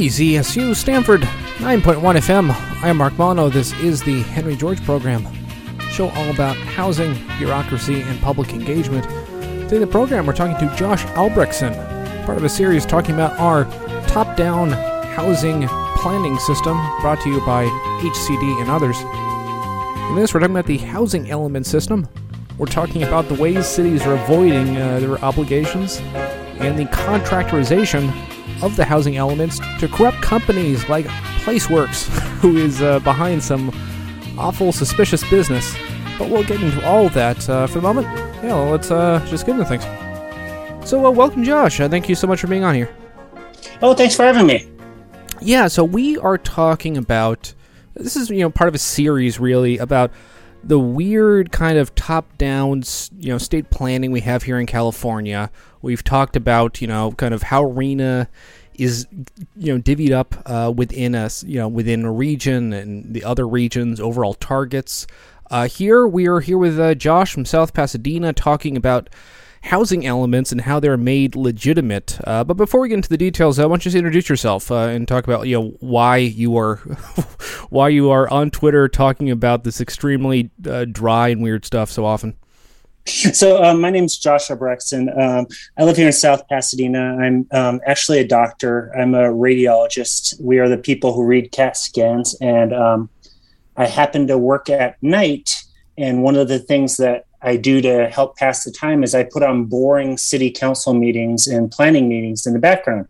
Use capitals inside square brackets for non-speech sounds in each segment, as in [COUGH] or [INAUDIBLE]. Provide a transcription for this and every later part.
KZSU Stanford 9.1 FM. I am Mark Mono. This is the Henry George program, show all about housing, bureaucracy, and public engagement. Today, the program we're talking to Josh Albrektson, part of a series talking about our top-down housing planning system, brought to you by HCD and others. In this, we're talking about the housing element system. We're talking about the ways cities are avoiding uh, their obligations and the contractorization of the housing elements to corrupt companies like Placeworks, [LAUGHS] who is uh, behind some awful, suspicious business. But we'll get into all of that uh, for the moment. Yeah, well, let's uh, just get into things. So, uh, welcome, Josh. Uh, thank you so much for being on here. Oh, thanks for having me. Yeah, so we are talking about this is you know part of a series really about the weird kind of top-down you know state planning we have here in California. We've talked about you know kind of how RHNA is you know divvied up uh, within us you know within a region and the other regions overall targets. Uh, here we are here with uh, Josh from South Pasadena talking about housing elements and how they're made legitimate. Uh, but before we get into the details, I want you to introduce yourself uh, and talk about you know why you are [LAUGHS] why you are on Twitter talking about this extremely uh, dry and weird stuff so often. So um, my name is Josh Albrektson. Um, I live here in South Pasadena. I'm um, actually a doctor. I'm a radiologist. We are the people who read CAT scans, and um, I happen to work at night. And one of the things that I do to help pass the time is I put on boring city council meetings and planning meetings in the background.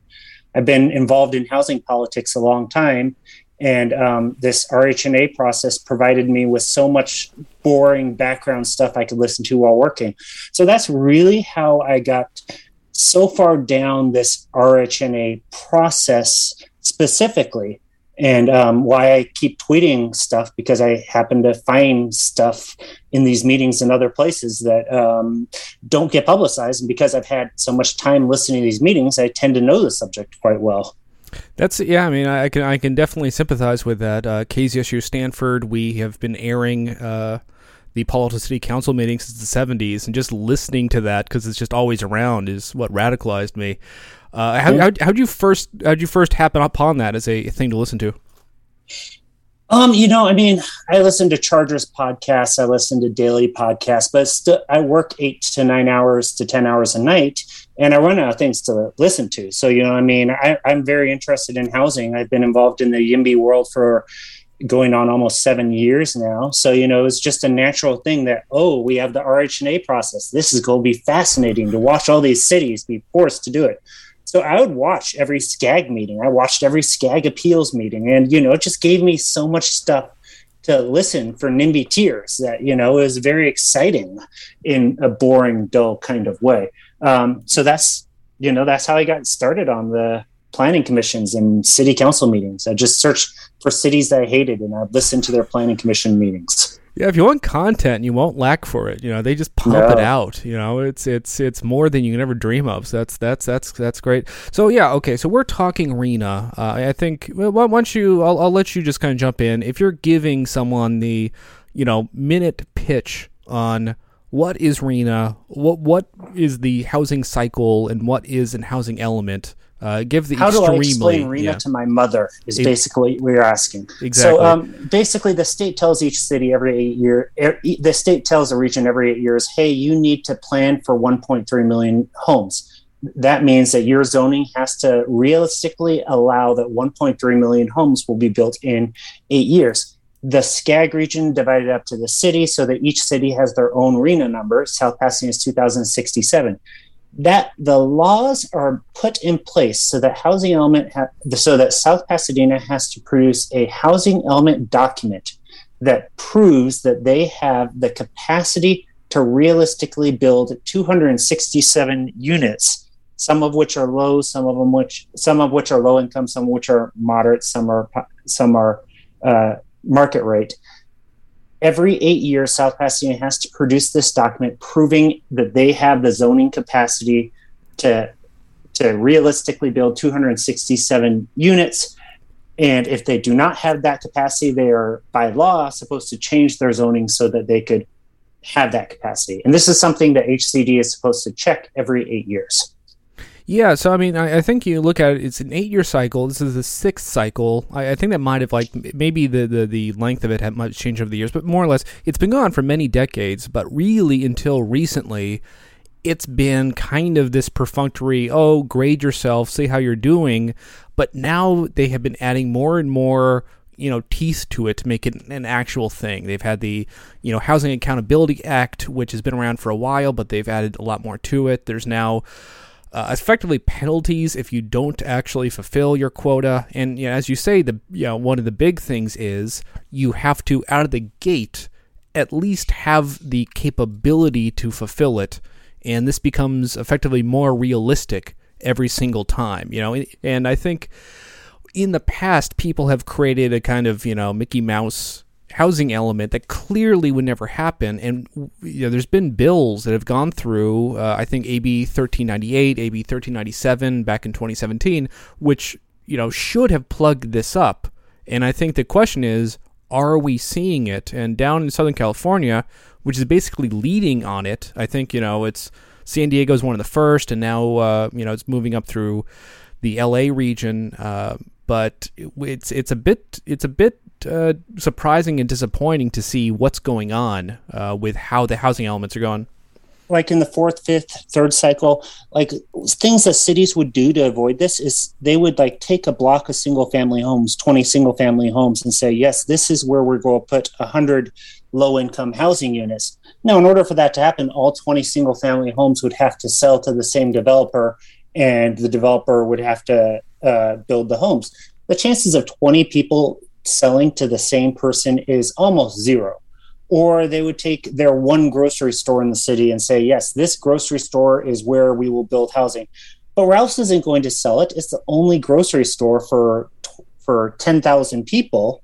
I've been involved in housing politics a long time, and um, this RHNA process provided me with so much boring background stuff I could listen to while working. So that's really how I got so far down this RHNA process specifically and um, why I keep tweeting stuff because I happen to find stuff in these meetings and other places that um, don't get publicized. And because I've had so much time listening to these meetings, I tend to know the subject quite well. That's yeah. I mean, I can I can definitely sympathize with that. Uh, KZSU Stanford, we have been airing uh, the Palo City Council meetings since the '70s, and just listening to that because it's just always around is what radicalized me. Uh, how, how how'd you first how'd you first happen upon that as a thing to listen to? Um, you know, I mean, I listen to Chargers podcasts, I listen to daily podcasts, but still, I work eight to nine hours to ten hours a night, and I run out of things to listen to. So, you know, I mean, I, I'm very interested in housing. I've been involved in the YIMBY world for going on almost seven years now. So, you know, it's just a natural thing that, oh, we have the RHNA process. This is going to be fascinating to watch all these cities be forced to do it. So I would watch every SCAG meeting. I watched every SCAG appeals meeting, and you know, it just gave me so much stuff to listen for NIMBY tears that you know was very exciting in a boring, dull kind of way. Um, so that's you know that's how I got started on the planning commissions and city council meetings. I just searched for cities that I hated, and I'd listen to their planning commission meetings. Yeah, if you want content, you won't lack for it. You know, they just pump no. it out. You know, it's it's it's more than you can ever dream of. So that's that's that's that's great. So yeah, okay. So we're talking RHNA. Uh, I think well, once you, I'll, I'll let you just kind of jump in. If you're giving someone the, you know, minute pitch on what is RHNA, what what is the housing cycle, and what is an housing element uh, give the how do I explain RHNA yeah. to my mother is it, basically what we're asking. Exactly. So um, basically, the state tells each city every eight year. Er, the state tells a region every eight years, "Hey, you need to plan for 1.3 million homes." That means that your zoning has to realistically allow that 1.3 million homes will be built in eight years. The SCAG region divided up to the city so that each city has their own RHNA number. South Pasadena is 2067 that the laws are put in place so that housing element ha- so that South Pasadena has to produce a housing element document that proves that they have the capacity to realistically build 267 units some of which are low some of them which some of which are low income some which are moderate some are some are uh, market rate every eight years, South Pasadena has to produce this document proving that they have the zoning capacity to to realistically build 267 units. And if they do not have that capacity, they are by law supposed to change their zoning so that they could have that capacity. And this is something that HCD is supposed to check every eight years. Yeah, so I mean, I, I, think you look at it; it's an eight-year cycle. This is the sixth cycle. I, I, think that might have like maybe the, the the length of it had much changed over the years, but more or less, it's been gone for many decades. But really, until recently, it's been kind of this perfunctory. Oh, grade yourself, see how you're doing. But now they have been adding more and more you know teeth to it to make it an actual thing. They've had the you know Housing Accountability Act, which has been around for a while, but they've added a lot more to it. There's now uh, effectively penalties if you don't actually fulfill your quota. And you know, as you say, the you know one of the big things is you have to out of the gate at least have the capability to fulfill it, and this becomes effectively more realistic every single time. You know, and I think in the past, people have created a kind of, you know, Mickey Mouse housing element that clearly would never happen. And you know, there's been bills that have gone through, uh, I think AB 1398, AB 1397 back in 2017, which, you know, should have plugged this up. And I think the question is, are we seeing it? And down in Southern California, which is basically leading on it, I think, you know, it's San Diego is one of the first, and now, uh, you know, it's moving up through the LA region. Uh, but it's it's a bit it's a bit uh, surprising and disappointing to see what's going on uh, with how the housing elements are going. Like in the fourth, fifth, third cycle, like things that cities would do to avoid this is they would like take a block of single family homes, 20 single family homes, and say, yes, this is where we're going to put 100 low income housing units. Now, in order for that to happen, all 20 single family homes would have to sell to the same developer, and the developer would have to uh, build the homes. The chances of 20 people selling to the same person is almost zero. Or they would take their one grocery store in the city and say, yes, this grocery store is where we will build housing. But Ralph's isn't going to sell it. It's the only grocery store for for 10,000 people.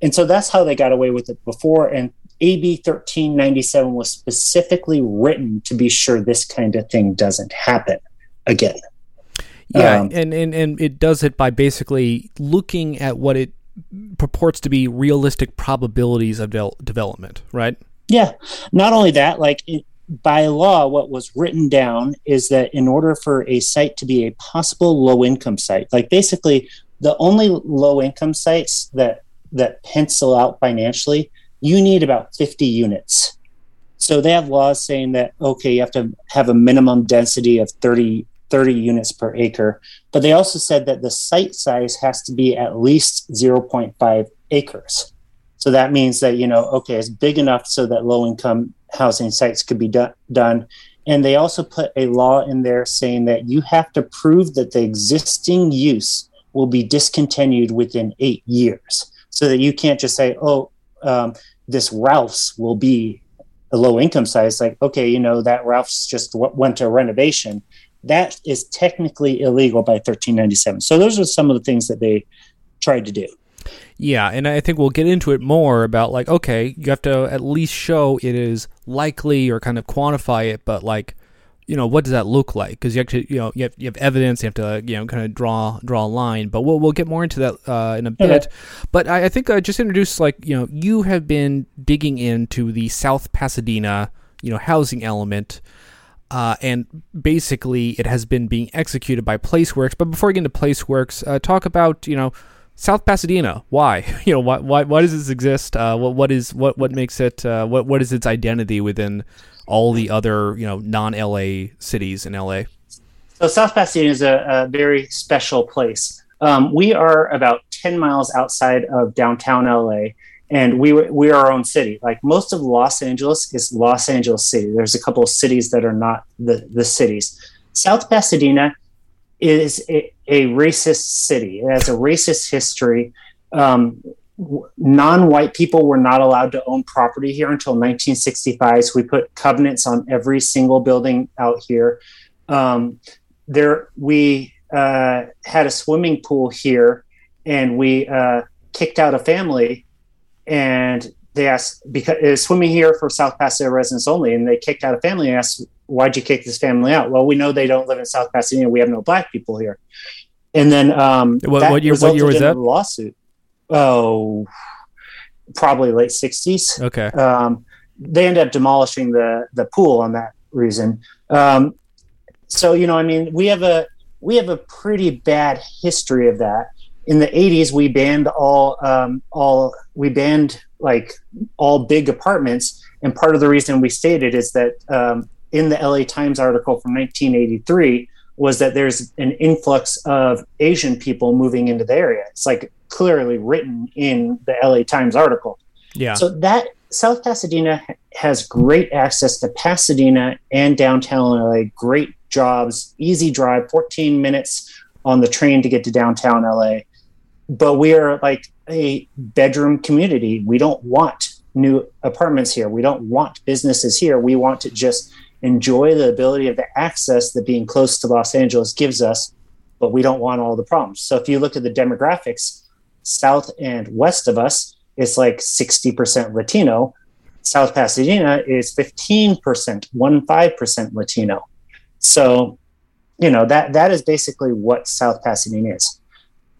And so that's how they got away with it before. And AB 1397 was specifically written to be sure this kind of thing doesn't happen again. Yeah, um, and, and and it does it by basically looking at what it purports to be realistic probabilities of de- development, right? Yeah. Not only that, like it, by law, what was written down is that in order for a site to be a possible low income site, like basically the only low income sites that that pencil out financially, you need about 50 units. So they have laws saying that okay, you have to have a minimum density of 30 30 units per acre. But they also said that the site size has to be at least 0.5 acres. So that means that, you know, okay, it's big enough so that low income housing sites could be do- done. And they also put a law in there saying that you have to prove that the existing use will be discontinued within eight years. So that you can't just say, oh, um, this Ralph's will be a low income size. Like, okay, you know, that Ralph's just w- went to renovation that is technically illegal by 1397. So those are some of the things that they tried to do. Yeah, and I think we'll get into it more about like okay, you have to at least show it is likely or kind of quantify it, but like you know what does that look like? Because you actually you know you have, you have evidence, you have to you know kind of draw draw a line. But we'll we'll get more into that uh, in a bit. Okay. But I, I think uh, just introduce like you know you have been digging into the South Pasadena you know housing element uh, and basically, it has been being executed by PlaceWorks. But before we get into PlaceWorks, uh, talk about you know South Pasadena. Why [LAUGHS] you know why why, why does this exist? Uh, what what is what what makes it uh, what what is its identity within all the other you know non LA cities in LA? So South Pasadena is a, a very special place. Um, we are about ten miles outside of downtown LA and we we are our own city. Like most of Los Angeles is Los Angeles City. There's a couple of cities that are not the the cities. South Pasadena is a, a racist city. It has a racist history. Um, non-white people were not allowed to own property here until 1965. So we put covenants on every single building out here. Um, there, we uh, had a swimming pool here, and we uh, kicked out a family and they asked because swimming here for South Pasadena residents only, and they kicked out a family and asked, "Why'd you kick this family out?" Well, we know they don't live in South Pasadena. We have no black people here. And then um, what, what year? What year was that? lawsuit. Oh, probably late '60s. Okay. Um, they ended up demolishing the the pool on that reason. Um, so you know, I mean, we have a we have a pretty bad history of that. In the 80s, we banned all um, all we banned like all big apartments, and part of the reason we stated is that um, in the LA Times article from 1983 was that there's an influx of Asian people moving into the area. It's like clearly written in the LA Times article. Yeah. So that South Pasadena has great access to Pasadena and downtown LA, great jobs, easy drive, 14 minutes on the train to get to downtown LA. But we are like a bedroom community. We don't want new apartments here. We don't want businesses here. We want to just enjoy the ability of the access that being close to Los Angeles gives us, but we don't want all the problems. So if you look at the demographics, south and west of us, it's like 60% Latino. South Pasadena is 15%, one five percent Latino. So, you know, that that is basically what South Pasadena is.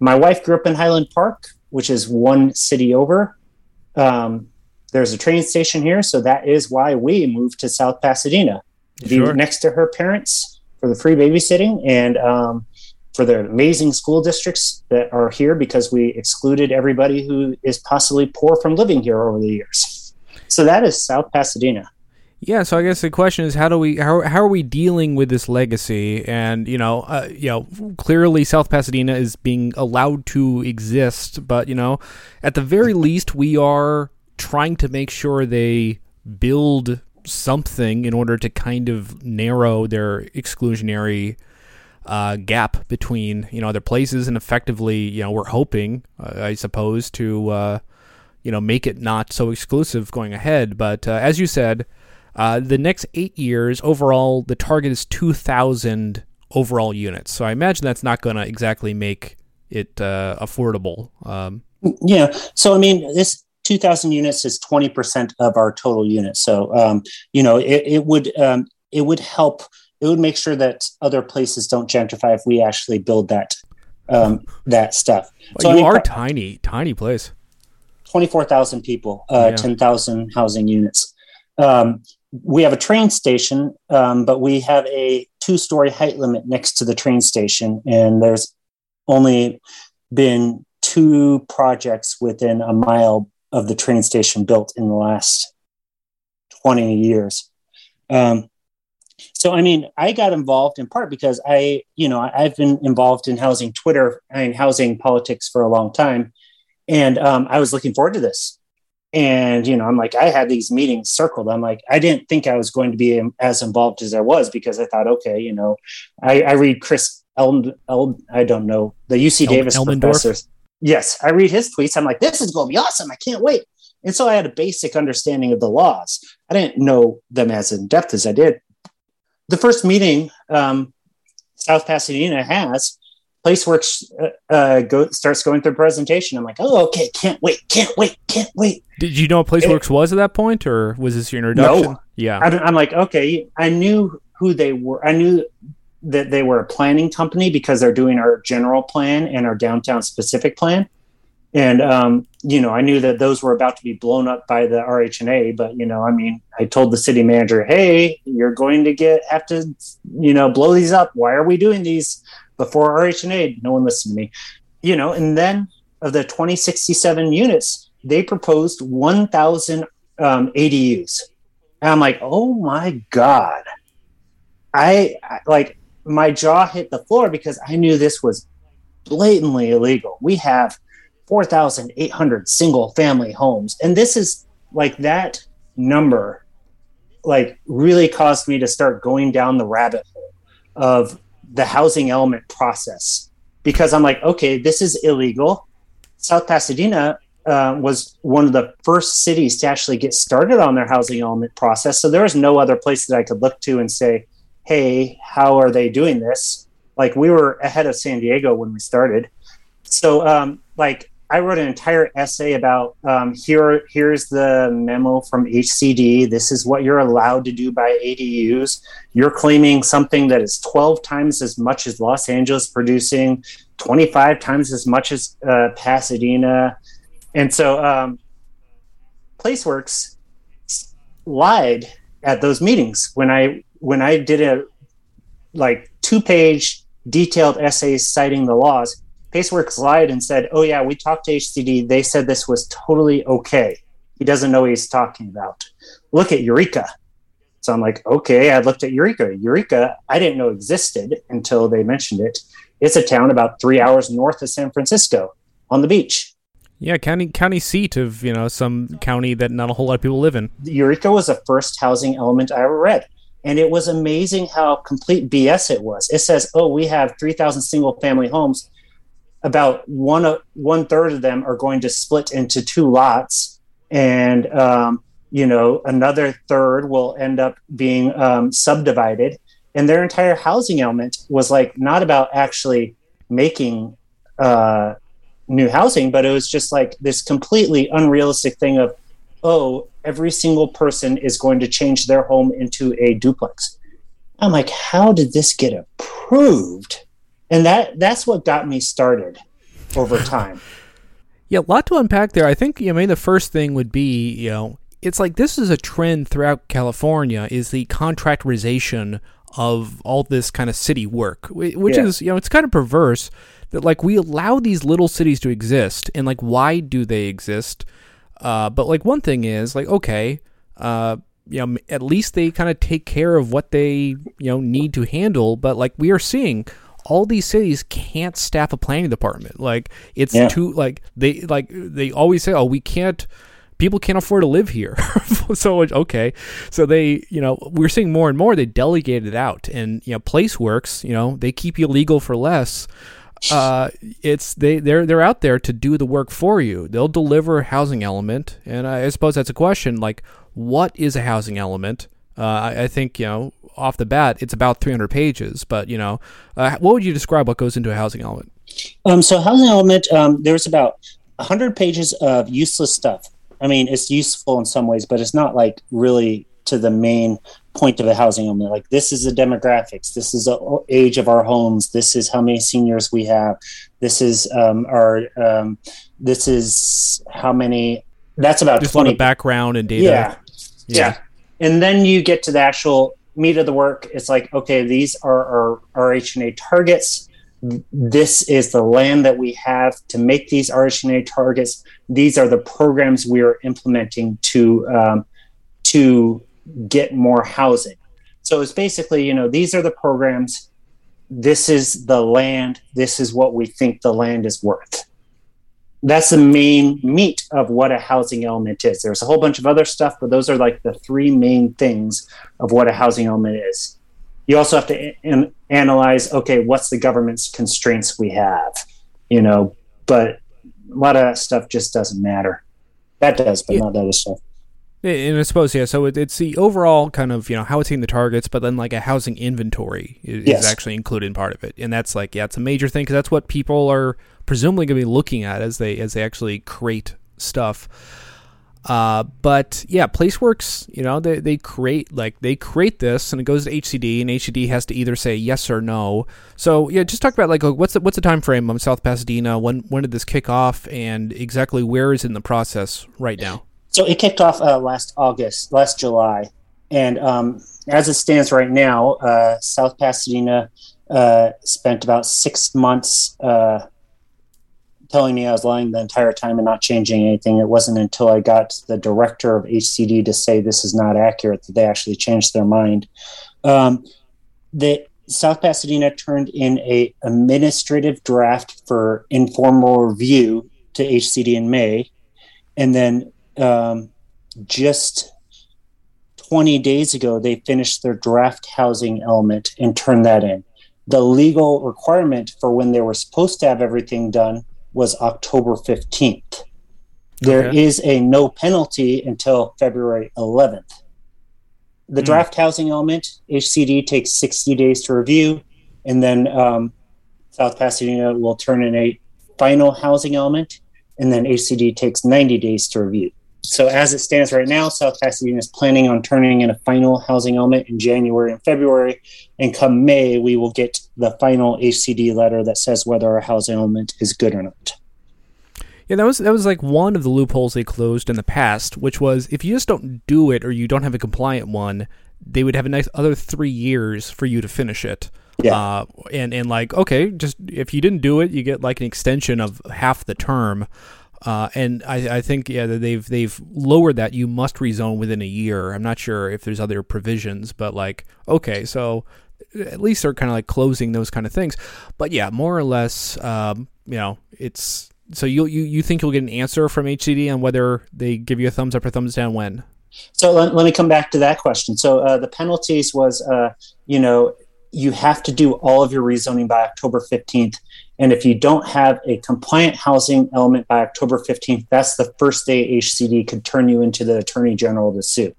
My wife grew up in Highland Park, which is one city over. Um, there's a train station here, so that is why we moved to South Pasadena sure. be next to her parents for the free babysitting and um, for the amazing school districts that are here because we excluded everybody who is possibly poor from living here over the years. So that is South Pasadena. Yeah, so I guess the question is how do we how, how are we dealing with this legacy? And you know, uh, you know, clearly South Pasadena is being allowed to exist, but you know, at the very least, we are trying to make sure they build something in order to kind of narrow their exclusionary uh, gap between you know other places, and effectively, you know, we're hoping, uh, I suppose, to uh, you know make it not so exclusive going ahead. But uh, as you said, uh, the next eight years overall, the target is two thousand overall units. So I imagine that's not going to exactly make it uh, affordable. Um, yeah. So I mean, this 2,000 units is 20% of our total units. So, um, you know, it, it would um, it would help it would make sure that other places don't gentrify if we actually build that um, that stuff. Well, so you I mean, are tiny, tiny place. Twenty four thousand people, uh, yeah. ten thousand housing units. Um, we have a train station, um, but we have a two story height limit next to the train station, and there's only been two projects within a mile of the train station built in the last 20 years. Um, so i mean i got involved in part because i you know i've been involved in housing twitter and housing politics for a long time and um, i was looking forward to this and you know i'm like i had these meetings circled. I'm like i didn't think i was going to be as involved as i was because i thought okay you know i, I read chris El, El, i don't know the uc El, davis Elmendorf? professors. Yes i read his tweets. I'm like this is going to be awesome. I can't wait. And so i had a basic understanding of the laws. I didn't know them as in depth as i did. The first meeting um, South Pasadena has, PlaceWorks uh, uh, go, starts going through presentation. I'm like, oh, okay, can't wait, can't wait, can't wait. Did you know what PlaceWorks it, was at that point, or was this your introduction? No. Yeah. I'm, I'm like, okay, I knew who they were. I knew that they were a planning company because they're doing our general plan and our downtown specific plan and um, you know i knew that those were about to be blown up by the rhna but you know i mean i told the city manager hey you're going to get have to you know blow these up why are we doing these before rhna no one listened to me. You know and then of the 2067 units they proposed 1000 um, adus and i'm like oh my god. I like my jaw hit the floor because i knew this was blatantly illegal. We have 4,800 single family homes. And this is like that number, like, really caused me to start going down the rabbit hole of the housing element process because I'm like, okay, this is illegal. South Pasadena uh, was one of the first cities to actually get started on their housing element process. So there was no other place that I could look to and say, hey, how are they doing this? Like we were ahead of San Diego when we started. So, um, like, I wrote an entire essay about um, here. Here's the memo from HCD. This is what you're allowed to do by ADUs. You're claiming something that is 12 times as much as Los Angeles producing, 25 times as much as uh, Pasadena, and so um, PlaceWorks lied at those meetings when I when I did a like two page detailed essays citing the laws. PlaceWorks lied and said, "Oh yeah, we talked to HCD. They said this was totally okay." He doesn't know what he's talking about. Look at Eureka. So I'm like, okay, I looked at Eureka. Eureka, I didn't know existed until they mentioned it. It's a town about three hours north of San Francisco on the beach. Yeah, county county seat of you know some county that not a whole lot of people live in. Eureka was the first housing element I ever read, and it was amazing how complete BS it was. It says, "Oh, we have three thousand single family homes. About one one third of them are going to split into two lots, and um, you know another third will end up being um, subdivided." And their entire housing element was like not about actually making. Uh, new housing, but it was just like this completely unrealistic thing of, oh, every single person is going to change their home into a duplex. I'm like, how did this get approved? And that that's what got me started over [LAUGHS] time. yeah, a lot to unpack there. I think you know, maybe the first thing would be, you know, it's like this is a trend throughout California is the contractorization of all this kind of city work, which yeah. is, you know, it's kind of perverse that like we allow these little cities to exist and like why do they exist uh, but like one thing is like okay uh, you know at least they kind of take care of what they you know need to handle but like we are seeing all these cities can't staff a planning department like it's yeah. too like they like they always say oh we can't people can't afford to live here. [LAUGHS] so okay, so they you know we're seeing more and more they delegate it out, and you know PlaceWorks you know they keep you legal for less uh, it's they they're they're out there to do the work for you. They'll deliver a housing element, and I, suppose that's a question like what is a housing element? Uh, I, I, think you know off the bat it's about 300 pages, but you know uh, what would you describe what goes into a housing element? Um, so housing element, um, there's about 100 pages of useless stuff. I mean, it's useful in some ways, but it's not like really to the main point of a housing element. Like this is the demographics, this is the age of our homes, this is how many seniors we have, this is um, our um, this is how many. That's about just 20. the background and data. Yeah. yeah, yeah, and then you get to the actual meat of the work. It's like okay, these are our H targets. This is the land that we have to make these RHNA targets. These are the programs we are implementing to um, to get more housing. So it's basically, you know, these are the programs. This is the land. This is what we think the land is worth. That's the main meat of what a housing element is. There's a whole bunch of other stuff, but those are like the three main things of what a housing element is. You also have to an- analyze okay, what's the government's constraints we have, you know, but a lot of that stuff just doesn't matter. That does, but yeah. not the other stuff. And I suppose yeah. So it's the overall kind of you know how it's hitting the targets, but then like a housing inventory is, yes. is actually included in part of it, and that's like yeah, it's a major thing because that's what people are presumably going to be looking at as they as they actually create stuff. Uh, but yeah, PlaceWorks, you know, they, they create like they create this and it goes to HCD and HCD has to either say yes or no. So yeah, just talk about like what's the, what's the time frame on South Pasadena? When when did this kick off and exactly where is in the process right now? So it kicked off uh, last August, last July, and um, as it stands right now, uh, South Pasadena uh, spent about six months uh, telling me I was lying the entire time and not changing anything. It wasn't until I got the director of HCD to say this is not accurate that they actually changed their mind. Um, the South Pasadena turned in a administrative draft for informal review to HCD in May, and then um, just 20 days ago, they finished their draft housing element and turned that in. The legal requirement for when they were supposed to have everything done was October 15th. There okay. is a no penalty until February 11th. The mm. draft housing element, HCD takes 60 days to review, and then um, South Pasadena will turn in a final housing element, and then HCD takes 90 days to review. So as it stands right now, South Pasadena is planning on turning in a final housing element in January and February, and come May we will get the final HCD letter that says whether our housing element is good or not. Yeah, that was that was like one of the loopholes they closed in the past, which was if you just don't do it or you don't have a compliant one, they would have a nice other three years for you to finish it. Yeah. Uh, and and like okay, just if you didn't do it, you get like an extension of half the term. Uh, and I, I think yeah they've they've lowered that you must rezone within a year. I'm not sure if there's other provisions, but like okay, so at least they're kind of like closing those kind of things. But yeah, more or less, um, you know, it's so you you you think you'll get an answer from HCD on whether they give you a thumbs up or thumbs down when? So let, let me come back to that question. So uh, the penalties was, uh, you know, you have to do all of your rezoning by October 15th. And if you don't have a compliant housing element by October 15th, that's the first day HCD could turn you into the attorney general to sue.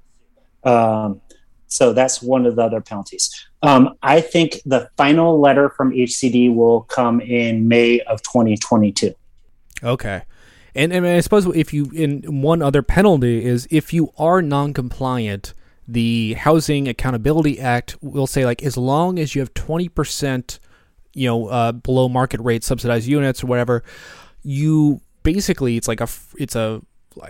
Um, so that's one of the other penalties. Um, I think the final letter from HCD will come in May of 2022. Okay. And, and I suppose if you in one other penalty is if you are non-compliant, the Housing Accountability Act will say like as long as you have twenty percent, you know, uh, below market rate subsidized units or whatever, you basically it's like a it's a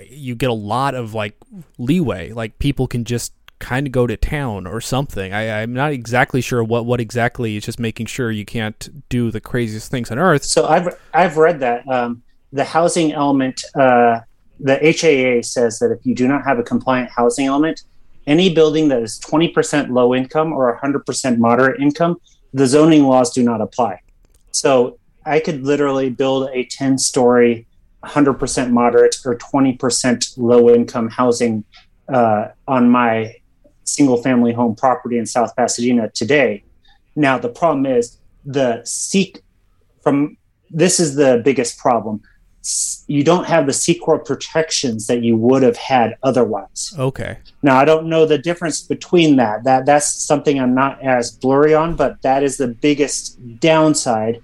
you get a lot of like leeway. Like people can just kind of go to town or something. I, I'm not exactly sure what what exactly. It's just making sure you can't do the craziest things on earth. So I've I've read that. Um, the housing element, uh, the HAA says that if you do not have a compliant housing element, any building that is 20% low income or 100% moderate income, the zoning laws do not apply. So I could literally build a 10 story, 100% moderate or 20% low income housing uh, on my single family home property in South Pasadena today. Now, the problem is the seek from this is the biggest problem you don't have the C corp protections that you would have had otherwise. Okay. Now I don't know the difference between that. That that's something I'm not as blurry on, but that is the biggest downside.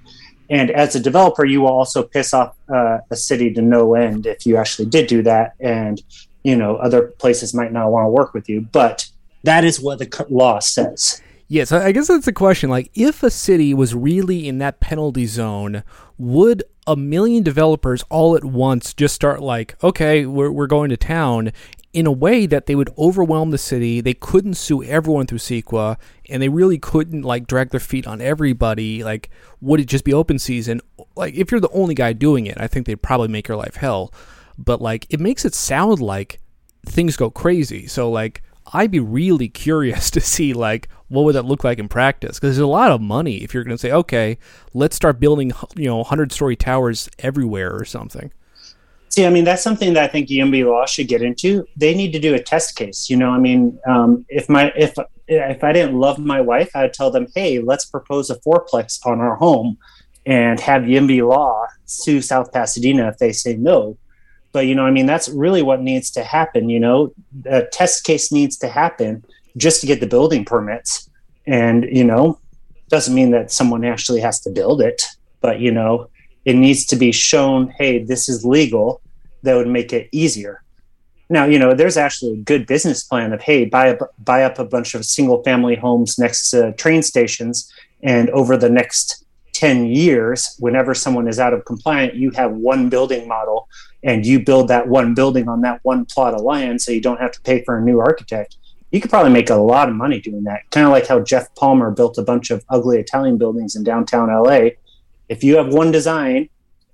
And as a developer, you will also piss off uh, a city to no end if you actually did do that. And you know other places might not want to work with you, but that is what the law says. Yes, I guess that's the question. Like, if a city was really in that penalty zone, would a million developers all at once just start like, okay, we're, we're going to town in a way that they would overwhelm the city. They couldn't sue everyone through CEQA, and they really couldn't like drag their feet on everybody. Like, would it just be open season? Like, if you're the only guy doing it, I think they'd probably make your life hell. But like, it makes it sound like things go crazy. So like, I'd be really curious [LAUGHS] to see like what would that look like in practice? Because there's a lot of money if you're going to say okay let's start building you know 100 story towers everywhere or something. See i mean that's something that i think YIMBY Law should get into. They need to do a test case you know i mean um, if my if if i didn't love my wife i'd tell them hey let's propose a fourplex on our home and have YIMBY Law sue south pasadena if they say no but you know i mean that's really what needs to happen you know? A test case needs to happen just to get the building permits. And you know doesn't mean that someone actually has to build it but you know it needs to be shown hey this is legal that would make it easier. Now you know there's actually a good business plan of hey buy up buy up a bunch of single family homes next to train stations and over the next 10 years whenever someone is out of compliant you have one building model and you build that one building on that one plot of land so you don't have to pay for a new architect you could probably make a lot of money doing that. Kind of like how Geoff Palmer built a bunch of ugly italian buildings in downtown la if you have one design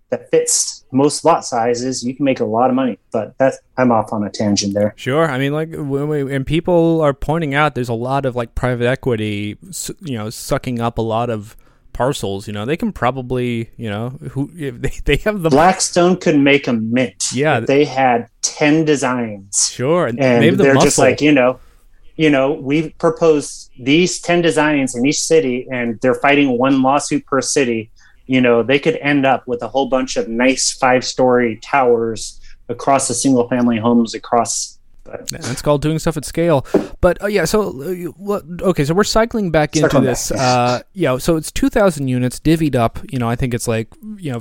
that fits most lot sizes you can make a lot of money but that's i'm off on a tangent there. Sure i mean like when we, and people are pointing out there's a lot of like private equity you know sucking up a lot of parcels, you know, they can probably, you know, who [LAUGHS] if they, they have the Blackstone could make a mint. Yeah, they had ten designs. Sure, and they the they're muscle. just like you know, you know, we proposed these ten designs in each city, and they're fighting one lawsuit per city. You know, they could end up with a whole bunch of nice five-story towers across the single-family homes across that's called doing stuff at scale. But uh, yeah, so uh, okay, so we're cycling back into this. Back. Uh, yeah, so it's 2,000 units divvied up. You know, I think it's like you know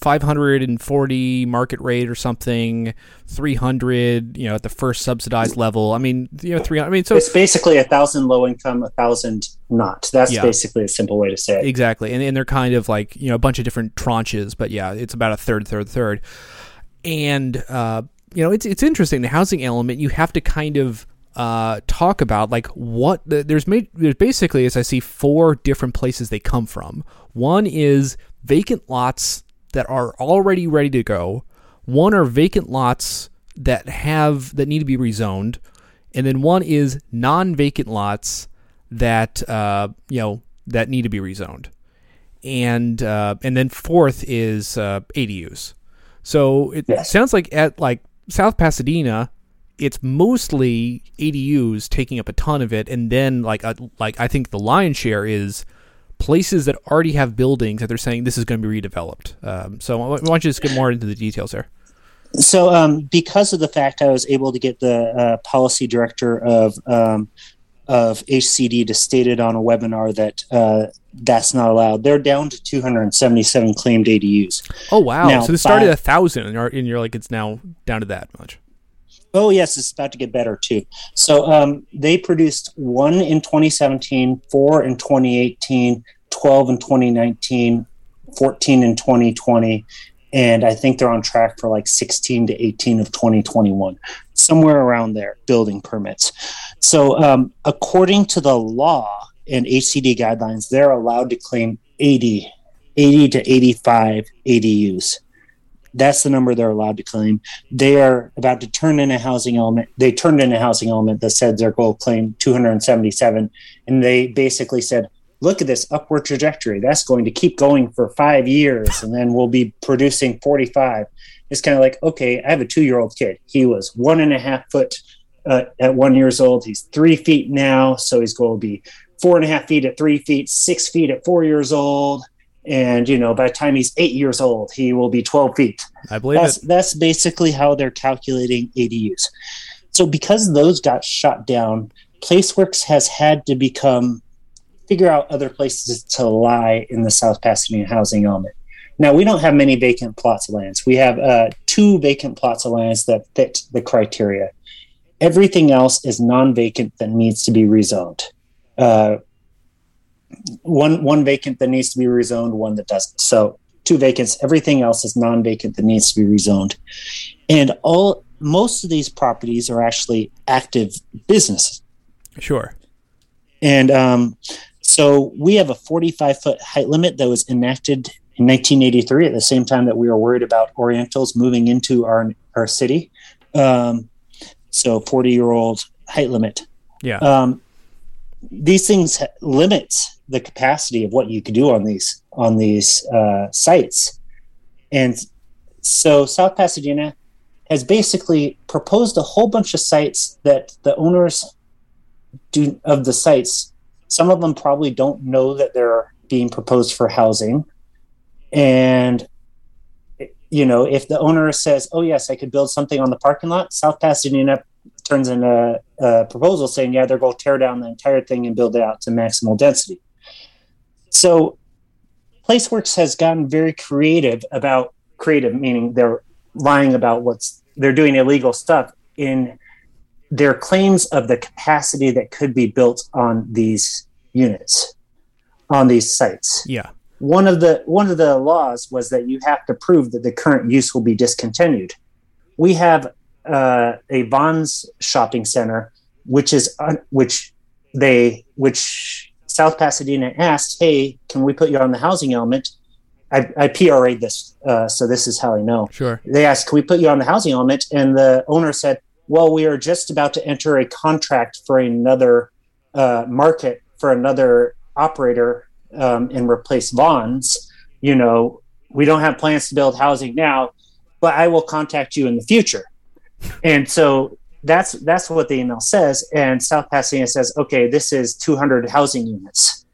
540 market rate or something, 300. You know, at the first subsidized level. I mean, you know, 300. I mean, so it's basically a thousand low income, a thousand not. That's yeah. basically a simple way to say it. Exactly, and and they're kind of like you know a bunch of different tranches, but yeah, it's about a third, third, third, and. Uh, you know, it's it's interesting. The housing element, you have to kind of uh, talk about like what there's made there's basically as I see four different places they come from. One is vacant lots that are already ready to go. One are vacant lots that have that need to be rezoned, and then one is non-vacant lots that uh, you know that need to be rezoned, and uh, and then fourth is uh, ADUs. So it yes. sounds like at like South Pasadena, it's mostly ADUs taking up a ton of it, and then like a, like I think the lion's share is places that already have buildings that they're saying this is going to be redeveloped. Um, so I want you to just get more into the details there. So, um, because of the fact I was able to get the uh, policy director of um, of HCD to state it on a webinar that uh, that's not allowed. They're down to 277 claimed ADUs. Oh wow! Now, so this started at a thousand, and you're, and you're like it's now down to that much. Oh yes, it's about to get better too. So um, they produced one in 2017, four in 2018, 12 in 2019, 14 in 2020, and I think they're on track for like 16 to 18 of 2021, somewhere around there, building permits. So, um, according to the law and HCD guidelines, they're allowed to claim 80, 80 to 85 ADUs. That's the number they're allowed to claim. They are about to turn in a housing element. They turned in a housing element that said their goal claim 277, and they basically said, look at this upward trajectory. That's going to keep going for five years, and then we'll be producing 45. It's kind of like, okay, I have a two year old kid. He was one and a half foot uh, at one years old. He's three feet now, so he's going to be four and a half feet at three feet, six feet at four years old, and you know by the time he's eight years old, he will be 12 feet. I believe that's, it. That's basically how they're calculating ADUs. So because those got shot down, PlaceWorks has had to become figure out other places to lie in the South Pasadena housing element. Now, we don't have many vacant plots of lands. We have uh, two vacant plots of lands that fit the criteria. Everything else is non vacant that needs to be rezoned. Uh, one, one vacant that needs to be rezoned, one that doesn't. So, two vacants. Everything else is non vacant that needs to be rezoned. And all most of these properties are actually active businesses. Sure. And um, so we have a 45 foot height limit that was enacted in 1983 at the same time that we were worried about Orientals moving into our our city. Um, so 40 year old height limit. Yeah. Um, these things limits the capacity of what you could do on these on these uh, sites, and so South Pasadena has basically proposed a whole bunch of sites that the owners do of the sites some of them probably don't know that they're being proposed for housing. And, you know, if the owner says, oh, yes, I could build something on the parking lot, South Pasadena turns in a, a proposal saying, yeah, they're going to tear down the entire thing and build it out to maximal density. So PlaceWorks has gotten very creative about creative, meaning they're lying about what's they're doing illegal stuff in their claims of the capacity that could be built on these units on these sites. Yeah. One of the one of the laws was that you have to prove that the current use will be discontinued. We have uh, a Vons shopping center, which is uh, which they which South Pasadena asked, "Hey, can we put you on the housing element?" I, I PRA'd this, uh, so this is how I know. Sure. They asked, "Can we put you on the housing element?" And the owner said, well, we are just about to enter a contract for another uh, market for another operator um, and replace Vons. You know, we don't have plans to build housing now, but I will contact you in the future. And so that's that's what the email says. And South Pasadena says, okay, this is 200 housing units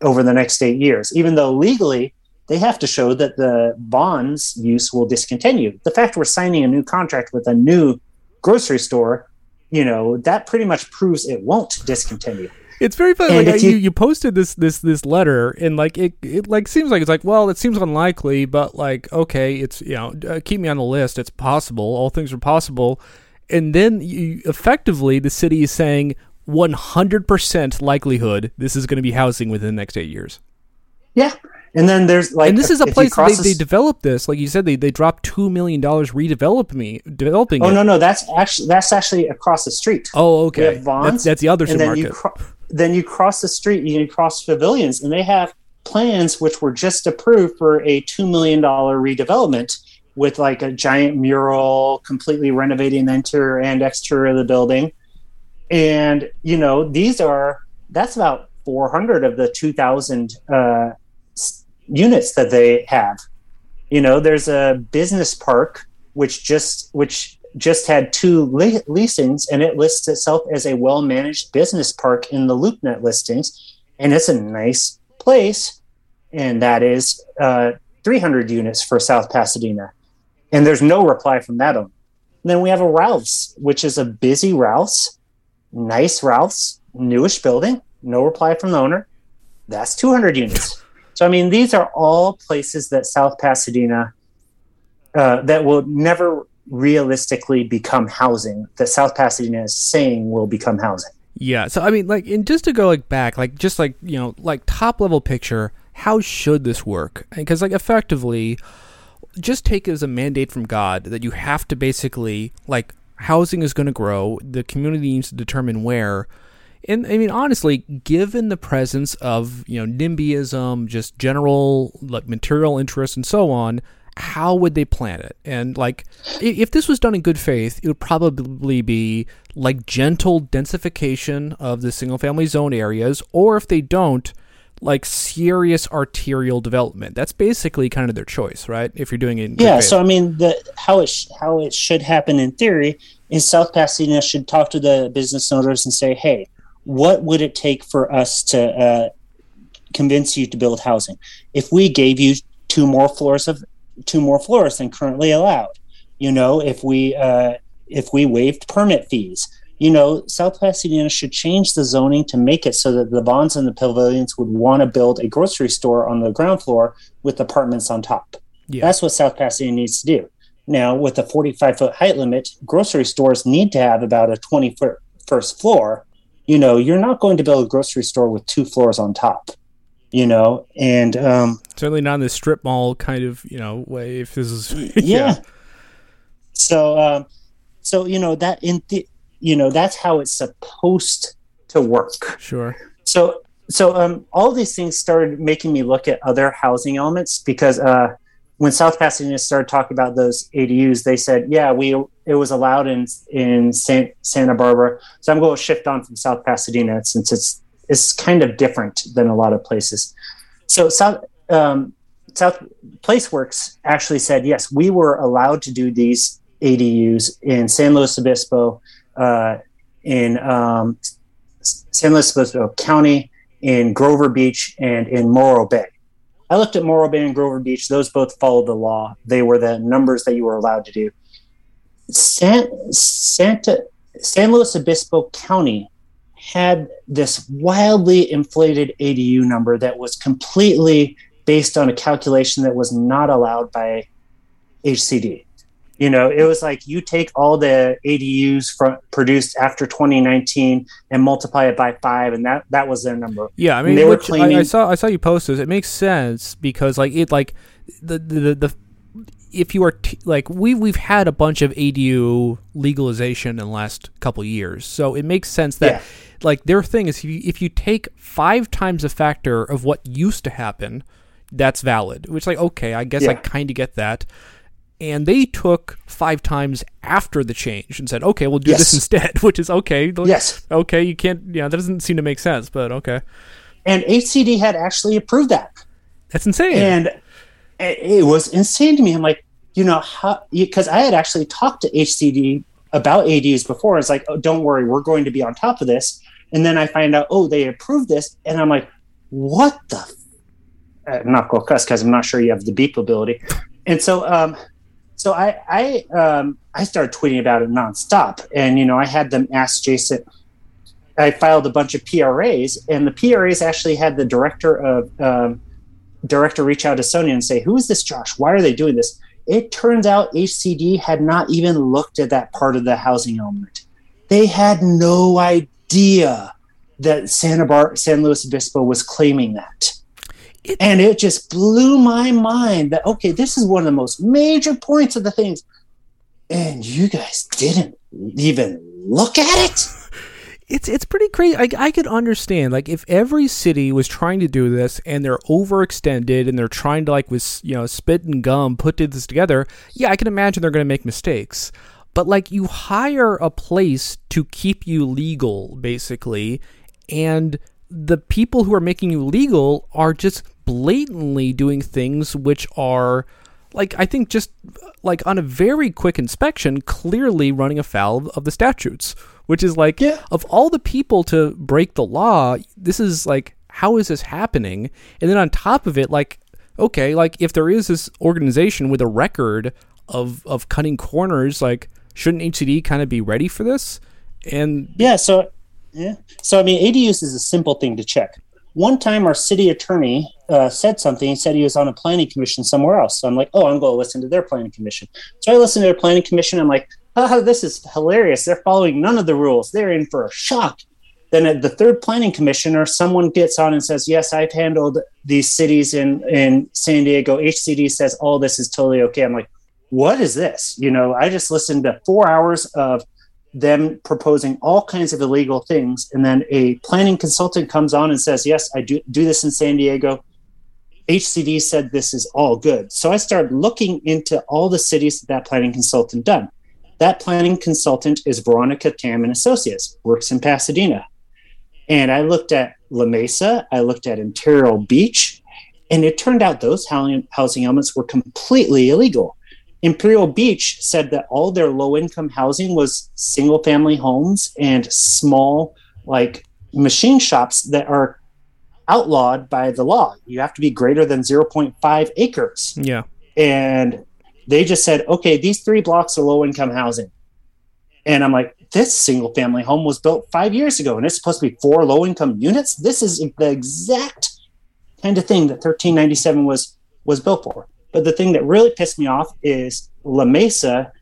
over the next eight years, even though legally they have to show that the Vons use will discontinue. The fact we're signing a new contract with a new grocery store, you know, that pretty much proves it won't discontinue. It's very funny. like you, you, posted this this this letter, and like it it like seems like it's like well, it seems unlikely, but like okay, it's you know uh, keep me on the list. It's possible. All things are possible, and then you, effectively the city is saying 100% likelihood this is going to be housing within the next eight years. Yeah, and then there's like, and this is a place they, the they developed this. Like you said, they, they dropped two million dollars redevelop me developing Oh it. no, no, that's actually that's actually across the street. Oh, okay. That's, that's the other and then you supermarket. cro- then you cross the street, and you cross pavilions, and they have plans which were just approved for a two million dollar redevelopment with like a giant mural, completely renovating the interior and exterior of the building. And you know, these are that's about four hundred of the two thousand uh, units that they have. You know, there's a business park which just which just had two le- leasings and it lists itself as a well managed business park in the LoopNet listings. And it's a nice place. And that is uh, 300 units for South Pasadena. And there's no reply from that owner. Then we have a Ralph's, which is a busy Ralph's, nice Ralph's, newish building, no reply from the owner. That's 200 units. So, I mean, these are all places that South Pasadena uh, that will never realistically become housing that South Pasadena is saying will become housing. Yeah. So I mean, like, and just to go like back, like, just like you know, like top level picture. How should this work? Because like effectively, just take it as a mandate from God that you have to basically like housing is going to grow. The community needs to determine where. And I mean, honestly, given the presence of you know NIMBYism, just general like material interest and so on, how would they plan it? And like, if this was done in good faith, it would probably be like gentle densification of the single-family zone areas, or if they don't, like serious arterial development. That's basically kind of their choice, right? If you're doing it, in good Yeah, faith. so I mean, the how it sh- how it should happen in theory is South Pasadena should talk to the business owners and say, "Hey, what would it take for us to uh, convince you to build housing? If we gave you two more floors of two more floors than currently allowed, you know, if we uh, if we waived permit fees." You know, South Pasadena should change the zoning to make it so that the Vons and the pavilions would want to build a grocery store on the ground floor with apartments on top. Yeah. That's what South Pasadena needs to do. Now, with a 45 foot height limit, grocery stores need to have about a 20 foot first floor. You know, you're not going to build a grocery store with two floors on top, you know, and um, certainly not in the strip mall kind of you know way. If this is [LAUGHS] yeah. So, um, so you know that in the, you know that's how it's supposed to work. sure. So, so um, all these things started making me look at other housing elements because uh, when South Pasadena started talking about those ADUs, they said, "Yeah, we it was allowed in in San, Santa Barbara." So I'm going to shift on from South Pasadena since it's it's kind of different than a lot of places. So South um, South PlaceWorks actually said, "Yes, we were allowed to do these ADUs in San Luis Obispo, uh, in um, San Luis Obispo County, in Grover Beach, and in Morro Bay." I looked at Morro Bay and Grover Beach; those both followed the law. They were the numbers that you were allowed to do. San, Santa, San Luis Obispo County had this wildly inflated ADU number that was completely based on a calculation that was not allowed by HCD. You know, it was like you take all the ADUs from produced after 2019 and multiply it by five, and that that was their number. Yeah, I mean, they were which I, I saw I saw you post this. It makes sense because like it like the the, the if you are t- like we we've had a bunch of ADU legalization in the last couple years, so it makes sense that Yeah. like their thing is if you, if you take five times a factor of what used to happen, that's valid. Which like okay, I guess I kind of get that. And they took five times after the change and said, "Okay, we'll do this instead," [LAUGHS] which is okay. Yes. Okay, you can't. Yeah, that doesn't seem to make sense, but okay, And HCD had actually approved that. that's insane. and it was insane to me. I'm like, you know, how? Because I had actually talked to HCD about ADs before. It's like, oh, don't worry, we're going to be on top of this. And then I find out, oh, they approved this, and I'm like, what the? F-? Uh, I'm not going to cuss because I'm not sure you have the beep ability. And so, um, so I I um, I started tweeting about it nonstop, and you know, I had them ask Jason. I filed a bunch of PRAs, and the PRAs actually had the director of um, director reach out to Sony and say, "Who is this Josh? Why are they doing this?" It turns out HCD had not even looked at that part of the housing element. They had no idea that Santa Bar- San Luis Obispo was claiming that. It, and it just blew my mind that okay, this is one of the most major points of the things, and you guys didn't even look at it. It's it's pretty crazy. I, I could understand like if every city was trying to do this and they're overextended and they're trying to like with you know spit and gum put this together. Yeah, I can imagine they're going to make mistakes. But like you hire a place to keep you legal, basically, and the people who are making you legal are just blatantly doing things which are like I think just like on a very quick inspection, clearly running afoul of the statutes, which is like yeah. of all the people to break the law, this is like how is this happening? And then on top of it, like okay, like if there is this organization with a record of of cutting corners, like shouldn't HCD kind of be ready for this? And yeah, so yeah, so I mean, ADUs is a simple thing to check. One time, our city attorney uh, said something. He said he was on a planning commission somewhere else. So I'm like, oh, I'm going to listen to their planning commission. So I listened to their planning commission. I'm like, oh, this is hilarious. They're following none of the rules. They're in for a shock. Then at the third planning commissioner, someone gets on and says, yes, I've handled these cities in, in San Diego. HCD says, all this is totally okay. I'm like, what is this? You know, I just listened to four hours of them proposing all kinds of illegal things, and then a planning consultant comes on and says, "Yes, I do do this in San Diego." HCD said this is all good, so I started looking into all the cities that that planning consultant done. That planning consultant is Veronica Tam and Associates, works in Pasadena, and I looked at La Mesa, I looked at Imperial Beach, and it turned out those housing elements were completely illegal. Imperial Beach said that all their low income housing was single family homes and small, like machine shops that are outlawed by the law. You have to be greater than 0.5 acres. Yeah. And they just said, okay, these three blocks are low income housing. And I'm like, this single family home was built five years ago and it's supposed to be four low income units. This is the exact kind of thing that 1397 was was built for. But the thing that really pissed me off is La Mesa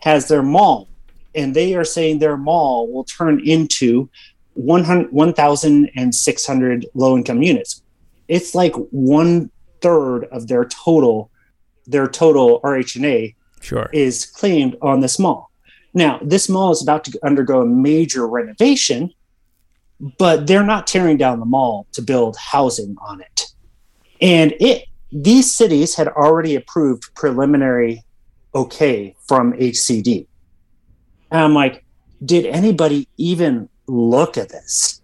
has their mall, and they are saying their mall will turn into 1,600 low income units. It's like one third of their total, their total RHNA sure. is claimed on this mall. Now, this mall is about to undergo a major renovation, but they're not tearing down the mall to build housing on it. And it these cities had already approved preliminary okay from HCD. And I'm like, did anybody even look at this?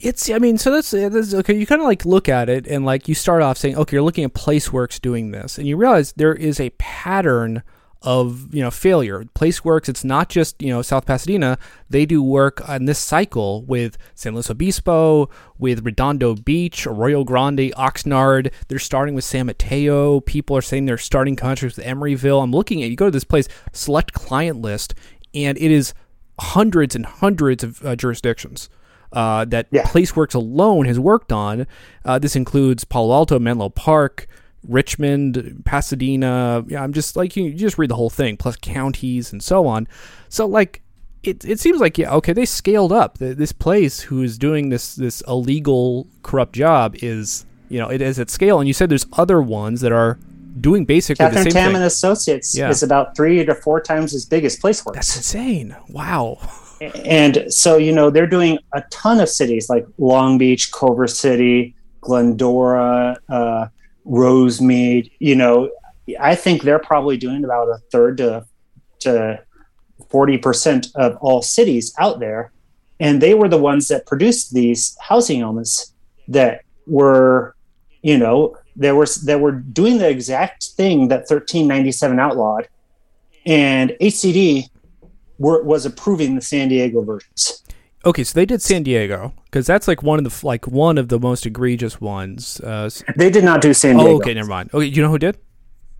It's, I mean, so that's, that's okay. You kind of like look at it and like you start off saying, okay, you're looking at PlaceWorks doing this, and you realize there is a pattern of you know failure. PlaceWorks, it's not just you know South Pasadena. They do work on this cycle with San Luis Obispo, with Redondo Beach, Arroyo Grande, Oxnard. They're starting with San Mateo. People are saying they're starting contracts with Emeryville. I'm looking at you go to this place, select client list, and it is hundreds and hundreds of uh, jurisdictions. Uh, that yeah. PlaceWorks alone has worked on. Uh, this includes Palo Alto, Menlo Park, Richmond, Pasadena. Yeah, I'm just like you, you just read the whole thing, plus counties and so on. So like it, it seems like yeah okay they scaled up this place who is doing this this illegal corrupt job is you know it is at scale and you said there's other ones that are doing basically Catherine the same Tam and Associates yeah. is about three to four times as big as PlaceWorks. That's insane! Wow. [LAUGHS] And so you know they're doing a ton of cities like Long Beach, Culver City, Glendora, uh, Rosemead, you know, I think they're probably doing about a third to to 40% of all cities out there. And they were the ones that produced these housing elements that were, you know, there were that were doing the exact thing that 1397 outlawed. And HCD were, was approving the San Diego versions. Okay, so they did San Diego because that's like one of the like one of the most egregious ones. Uh, they did not do San Diego. Oh, okay, never mind. Okay, you know who did?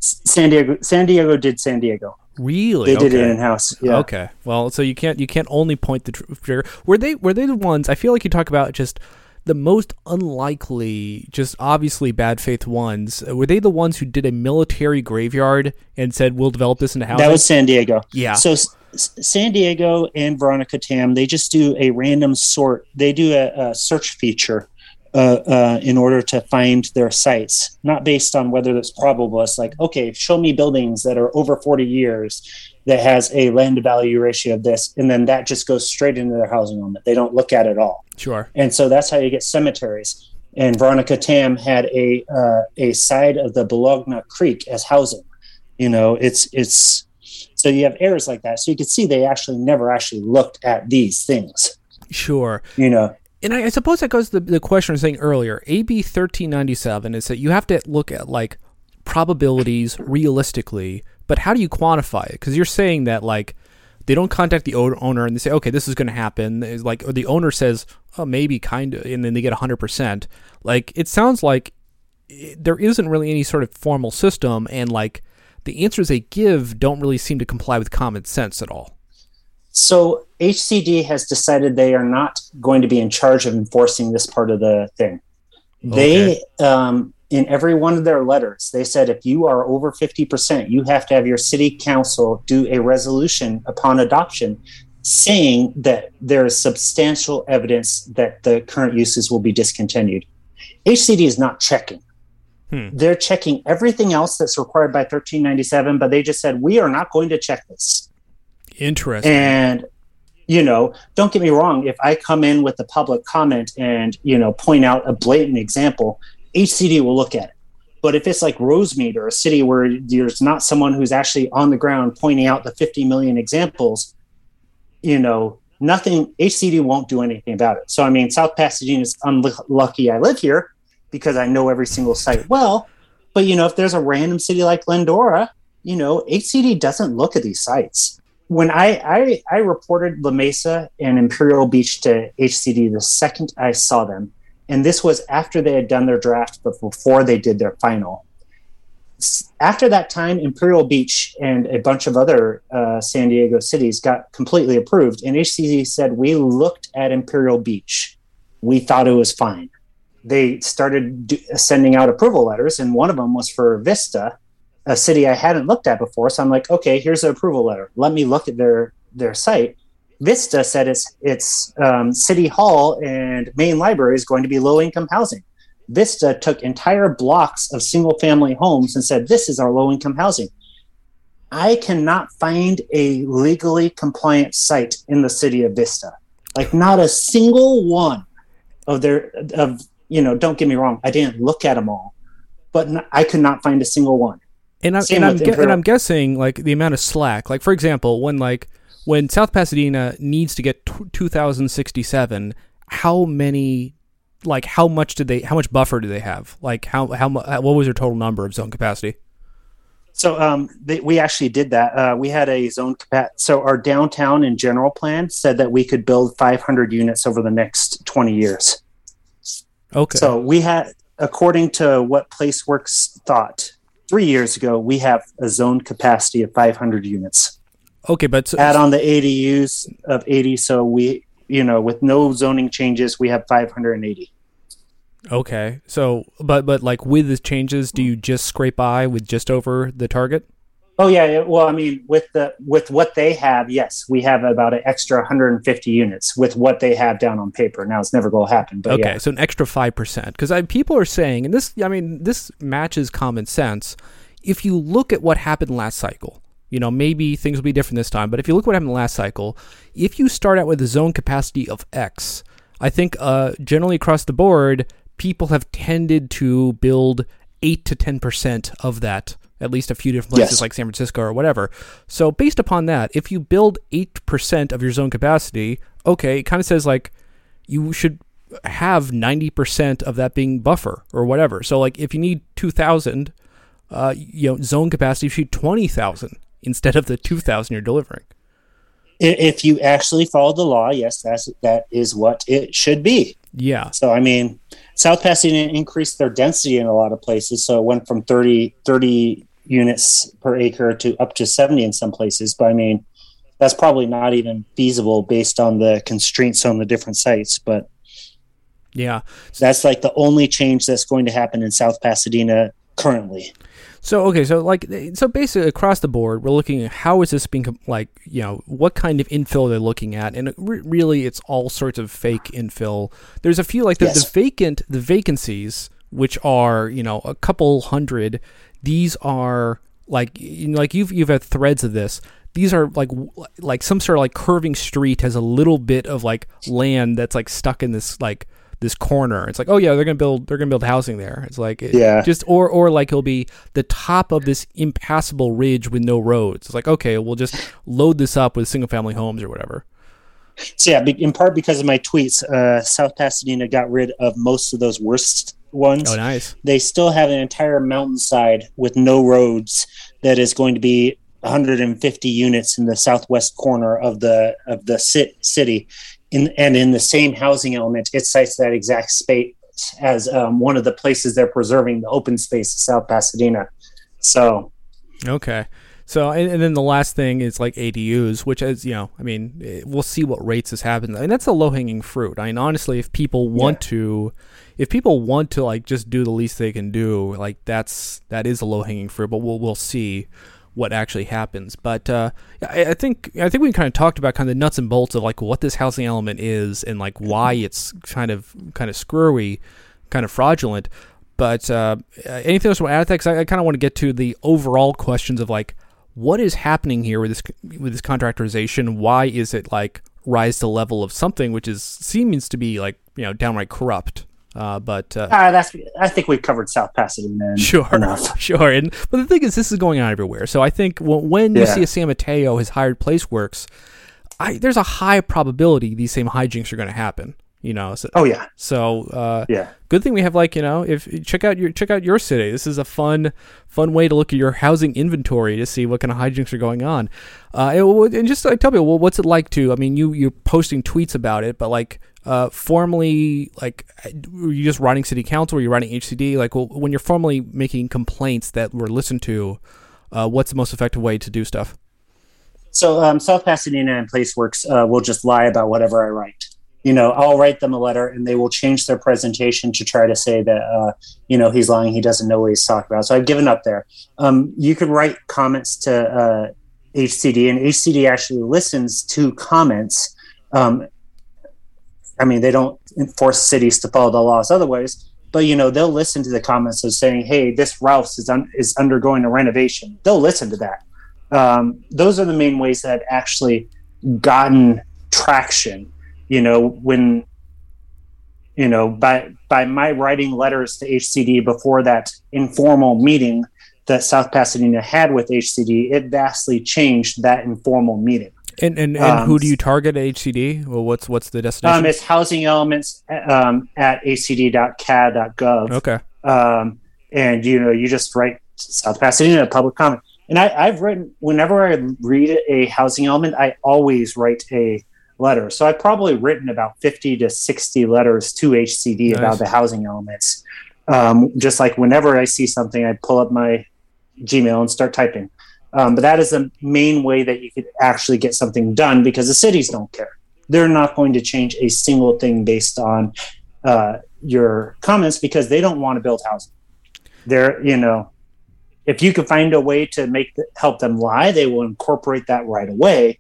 San Diego. San Diego did San Diego. Really? They okay. did it in house. Yeah. Okay. Well, so you can't you can't only point the trigger. Were they were they the ones? I feel like you talk about just the most unlikely, just obviously bad faith ones. Were they the ones who did a military graveyard and said we'll develop this into housing? That was San Diego. Yeah. So San Diego and Veronica Tam, they just do a random sort. They do a, a search feature uh, uh, in order to find their sites, not based on whether it's probable. It's like, okay, show me buildings that are over 40 years that has a land to value ratio of this, and then that just goes straight into their housing element. They don't look at it all. Sure. And so that's how you get cemeteries. And Veronica Tam had a uh, a side of the Bologna Creek as housing. You know, it's it's so you have errors like that. So you can see they actually never actually looked at these things. Sure. You know, and I, I suppose that goes to the, the question I was saying earlier. AB thirteen ninety seven is that you have to look at like probabilities realistically, but how do you quantify it? Because you're saying that like they don't contact the owner and they say, okay, this is going to happen. It's like or the owner says, oh, maybe kind of, and then they get hundred percent. Like it sounds like it, there isn't really any sort of formal system, and like the answers they give don't really seem to comply with common sense at all. So HCD has decided they are not going to be in charge of enforcing this part of the thing. They, um, in every one of their letters, they said if you are over 50%, you have to have your city council do a resolution upon adoption saying that there is substantial evidence that the current uses will be discontinued. HCD is not checking. Hmm. They're checking everything else that's required by 1397, but they just said, we are not going to check this. Interesting. And you know, don't get me wrong. If I come in with a public comment and you know point out a blatant example, HCD will look at it. But if it's like Rosemead or a city where there's not someone who's actually on the ground pointing out the 50 million examples, you know, nothing. HCD won't do anything about it. So I mean, South Pasadena is unlucky. I live here because I know every single site well. But you know, if there's a random city like Glendora, you know, HCD doesn't look at these sites when I, I I reported La Mesa and Imperial Beach to HCD the second I saw them, and this was after they had done their draft, but before they did their final. After that time, Imperial Beach and a bunch of other uh, San Diego cities got completely approved, and HCD said we looked at Imperial Beach, we thought it was fine. They started do- sending out approval letters, and one of them was for Vista, a city I hadn't looked at before. So I'm like, okay, here's the approval letter. Let me look at their their site. Vista said it's it's um, city hall and main library is going to be low income housing. Vista took entire blocks of single family homes and said this is our low income housing. I cannot find a legally compliant site in the city of Vista. Like not a single one of their of you know. Don't get me wrong. I didn't look at them all, but I could not find a single one. And I'm and I'm, gu- and I'm guessing like the amount of slack. Like for example, when like when South Pasadena needs to get t- 2067, how many like how much did they how much buffer do they have? Like how how what was their total number of zone capacity? So um, they, we actually did that. Uh, we had a zone capacity. So our downtown and general plan said that we could build 500 units over the next 20 years. Okay. So we had, according to what PlaceWorks thought, three years ago, we have a zone capacity of 500 units. Okay, but so, add on the ADUs of 80, so we, you know, with no zoning changes, we have 580. Okay, so but but like with the changes, do you just scrape by with just over the target? Oh yeah, well, I mean, with the with what they have, yes, we have about an extra 150 units with what they have down on paper. Now it's never going to happen, but okay, yeah. so an extra five percent because I, people are saying, and this, I mean, this matches common sense. If you look at what happened last cycle, you know, maybe things will be different this time. But if you look what happened last cycle, if you start out with a zone capacity of X, I think uh, generally across the board, people have tended to build eight to ten percent of that at least a few different places yes. like San Francisco or whatever. So based upon that, if you build 8% of your zone capacity, okay, it kind of says like you should have 90% of that being buffer or whatever. So like if you need 2000, uh, you know, zone capacity, you should 20,000 instead of the 2000 you're delivering. If you actually follow the law, yes, that's that is what it should be. Yeah. So I mean, South Pasadena increased their density in a lot of places, so it went from 30, 30 units per acre to up to 70 in some places. But I mean, that's probably not even feasible based on the constraints on the different sites. But yeah, that's like the only change that's going to happen in South Pasadena currently. So okay, so like eh, so basically across the board, we're looking at how is this being like you know what kind of infill they're looking at, and it re- really it's all sorts of fake infill. There's a few like the, Yes. the vacant the vacancies, which are you know a couple hundred. These are like you know, like you've you've had threads of this. These are like like some sort of like curving street has a little bit of like land that's like stuck in this like this corner. It's like, oh yeah, they're gonna build they're gonna build housing there. It's like it- Yeah. just or or like it'll be the top of this impassable ridge with no roads. It's like okay, we'll just load this up with single family homes or whatever. So yeah, in part because of my tweets, uh, South Pasadena got rid of most of those worst ones. Oh, nice. They still have an entire mountainside with no roads that is going to be 150 units in the southwest corner of the of the sit- city. In, and in the same housing element, it cites that exact space as um, one of the places they're preserving the open space of South Pasadena. So Okay. So and, and then the last thing is like ADUs, which is you know, I mean, eh, we'll see what rates this happens, and that's a low hanging fruit. I mean, honestly, if people want to, if people want to like just do the least they can do, like that's that is a low hanging fruit. But we'll we'll see what actually happens. But uh, I, I think I think we kind of talked about kind of the nuts and bolts of like what this housing element is and like why it's kind of kind of screwy, kind of fraudulent. But uh, anything else you want to add to that? Because I, I kind of want to get to the overall questions of like what is happening here with this with this contractorization? Why is it like rise to the level of something which is seems to be like you know downright corrupt? Uh, but uh, uh, that's I think we've covered South Pasadena Sure, enough. [LAUGHS] sure. And but the thing is, this is going on everywhere. So I think when, when you see a San Mateo has hired PlaceWorks, I, there's a high probability these same hijinks are going to happen. You know, so, Oh yeah, so uh, yeah. good thing we have like you know if check out your check out your city. This is a fun fun way to look at your housing inventory to see what kind of hijinks are going on. Uh, and, and just like tell me, well, what's it like to? I mean, you you're posting tweets about it, but like uh, formally, like were you just writing city council? Were you writing HCD? Like well, when you're formally making complaints that were listened to, uh, what's the most effective way to do stuff? So um, South Pasadena and PlaceWorks uh, will just lie about whatever I write. You know, I'll write them a letter, and they will change their presentation to try to say that uh, you know he's lying, he doesn't know what he's talking about. So I've given up there. Um, you can write comments to uh, HCD, and HCD actually listens to comments. Um, I mean, they don't enforce cities to follow the laws otherwise, but you know they'll listen to the comments of saying, "Hey, this Ralph's is un- is undergoing a renovation." They'll listen to that um, those are the main ways that I've actually gotten traction. You know, when you know by by my writing letters to HCD before that informal meeting that South Pasadena had with HCD, it vastly changed that informal meeting. And and, and Um, who do you target at HCD? Well, what's what's the destination? Um, it's housing elements um, at hcd.ca.gov. okay. um, and you know you just write South Pasadena public comment. And I, I've written whenever I read a housing element, I always write a letter. So I've probably written about fifty to sixty letters to HCD Nice. about the housing elements. Um, just like whenever I see something, I pull up my Gmail and start typing. Um, but that is the main way that you could actually get something done because the cities don't care. They're not going to change a single thing based on uh, your comments because they don't want to build housing. They're, you know, if you can find a way to make th- help them lie, they will incorporate that right away.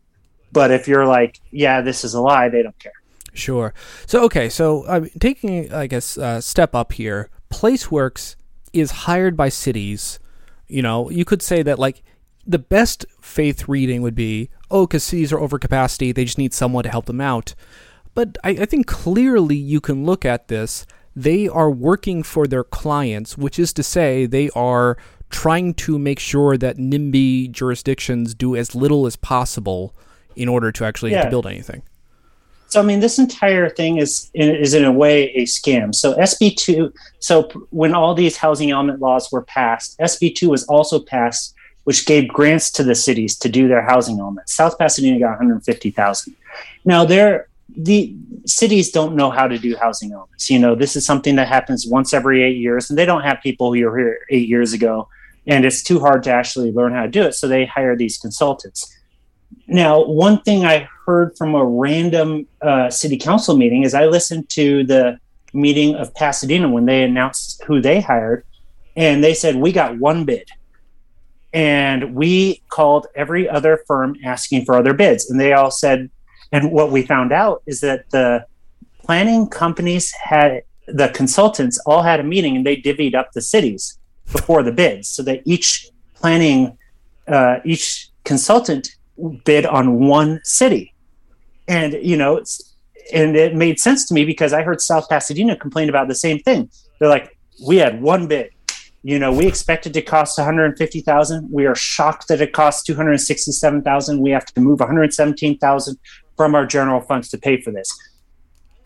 But if you're like, yeah, this is a lie, they don't care. Sure. So okay, so uh, taking I guess a step up here, PlaceWorks is hired by cities. You know, you could say that like the best faith reading would be, oh, because cities are over capacity, they just need someone to help them out. But I, I think clearly you can look at this. They are working for their clients, which is to say, they are trying to make sure that NIMBY jurisdictions do as little as possible in order to actually get to build anything. So I mean, this entire thing is is in a way a scam. So SB two. So when all these housing element laws were passed, SB two was also passed, which gave grants to the cities to do their housing elements. South Pasadena got one hundred fifty thousand. Now they're the cities don't know how to do housing elements. You know, this is something that happens once every eight years, and they don't have people who were here eight years ago, and it's too hard to actually learn how to do it. So they hire these consultants. Now, one thing I heard from a random uh, city council meeting is I listened to the meeting of Pasadena when they announced who they hired, and they said we got one bid. And we called every other firm asking for other bids. And they all said, and what we found out is that the planning companies had the consultants all had a meeting and they divvied up the cities before the bids so that each planning uh, each consultant bid on one city. And you know and it made sense to me because i heard south pasadena complain about the same thing. They're like we had one bid. You know we expected to cost 150000 we are shocked that it costs 267000 we have to move 117000 from our general funds to pay for this.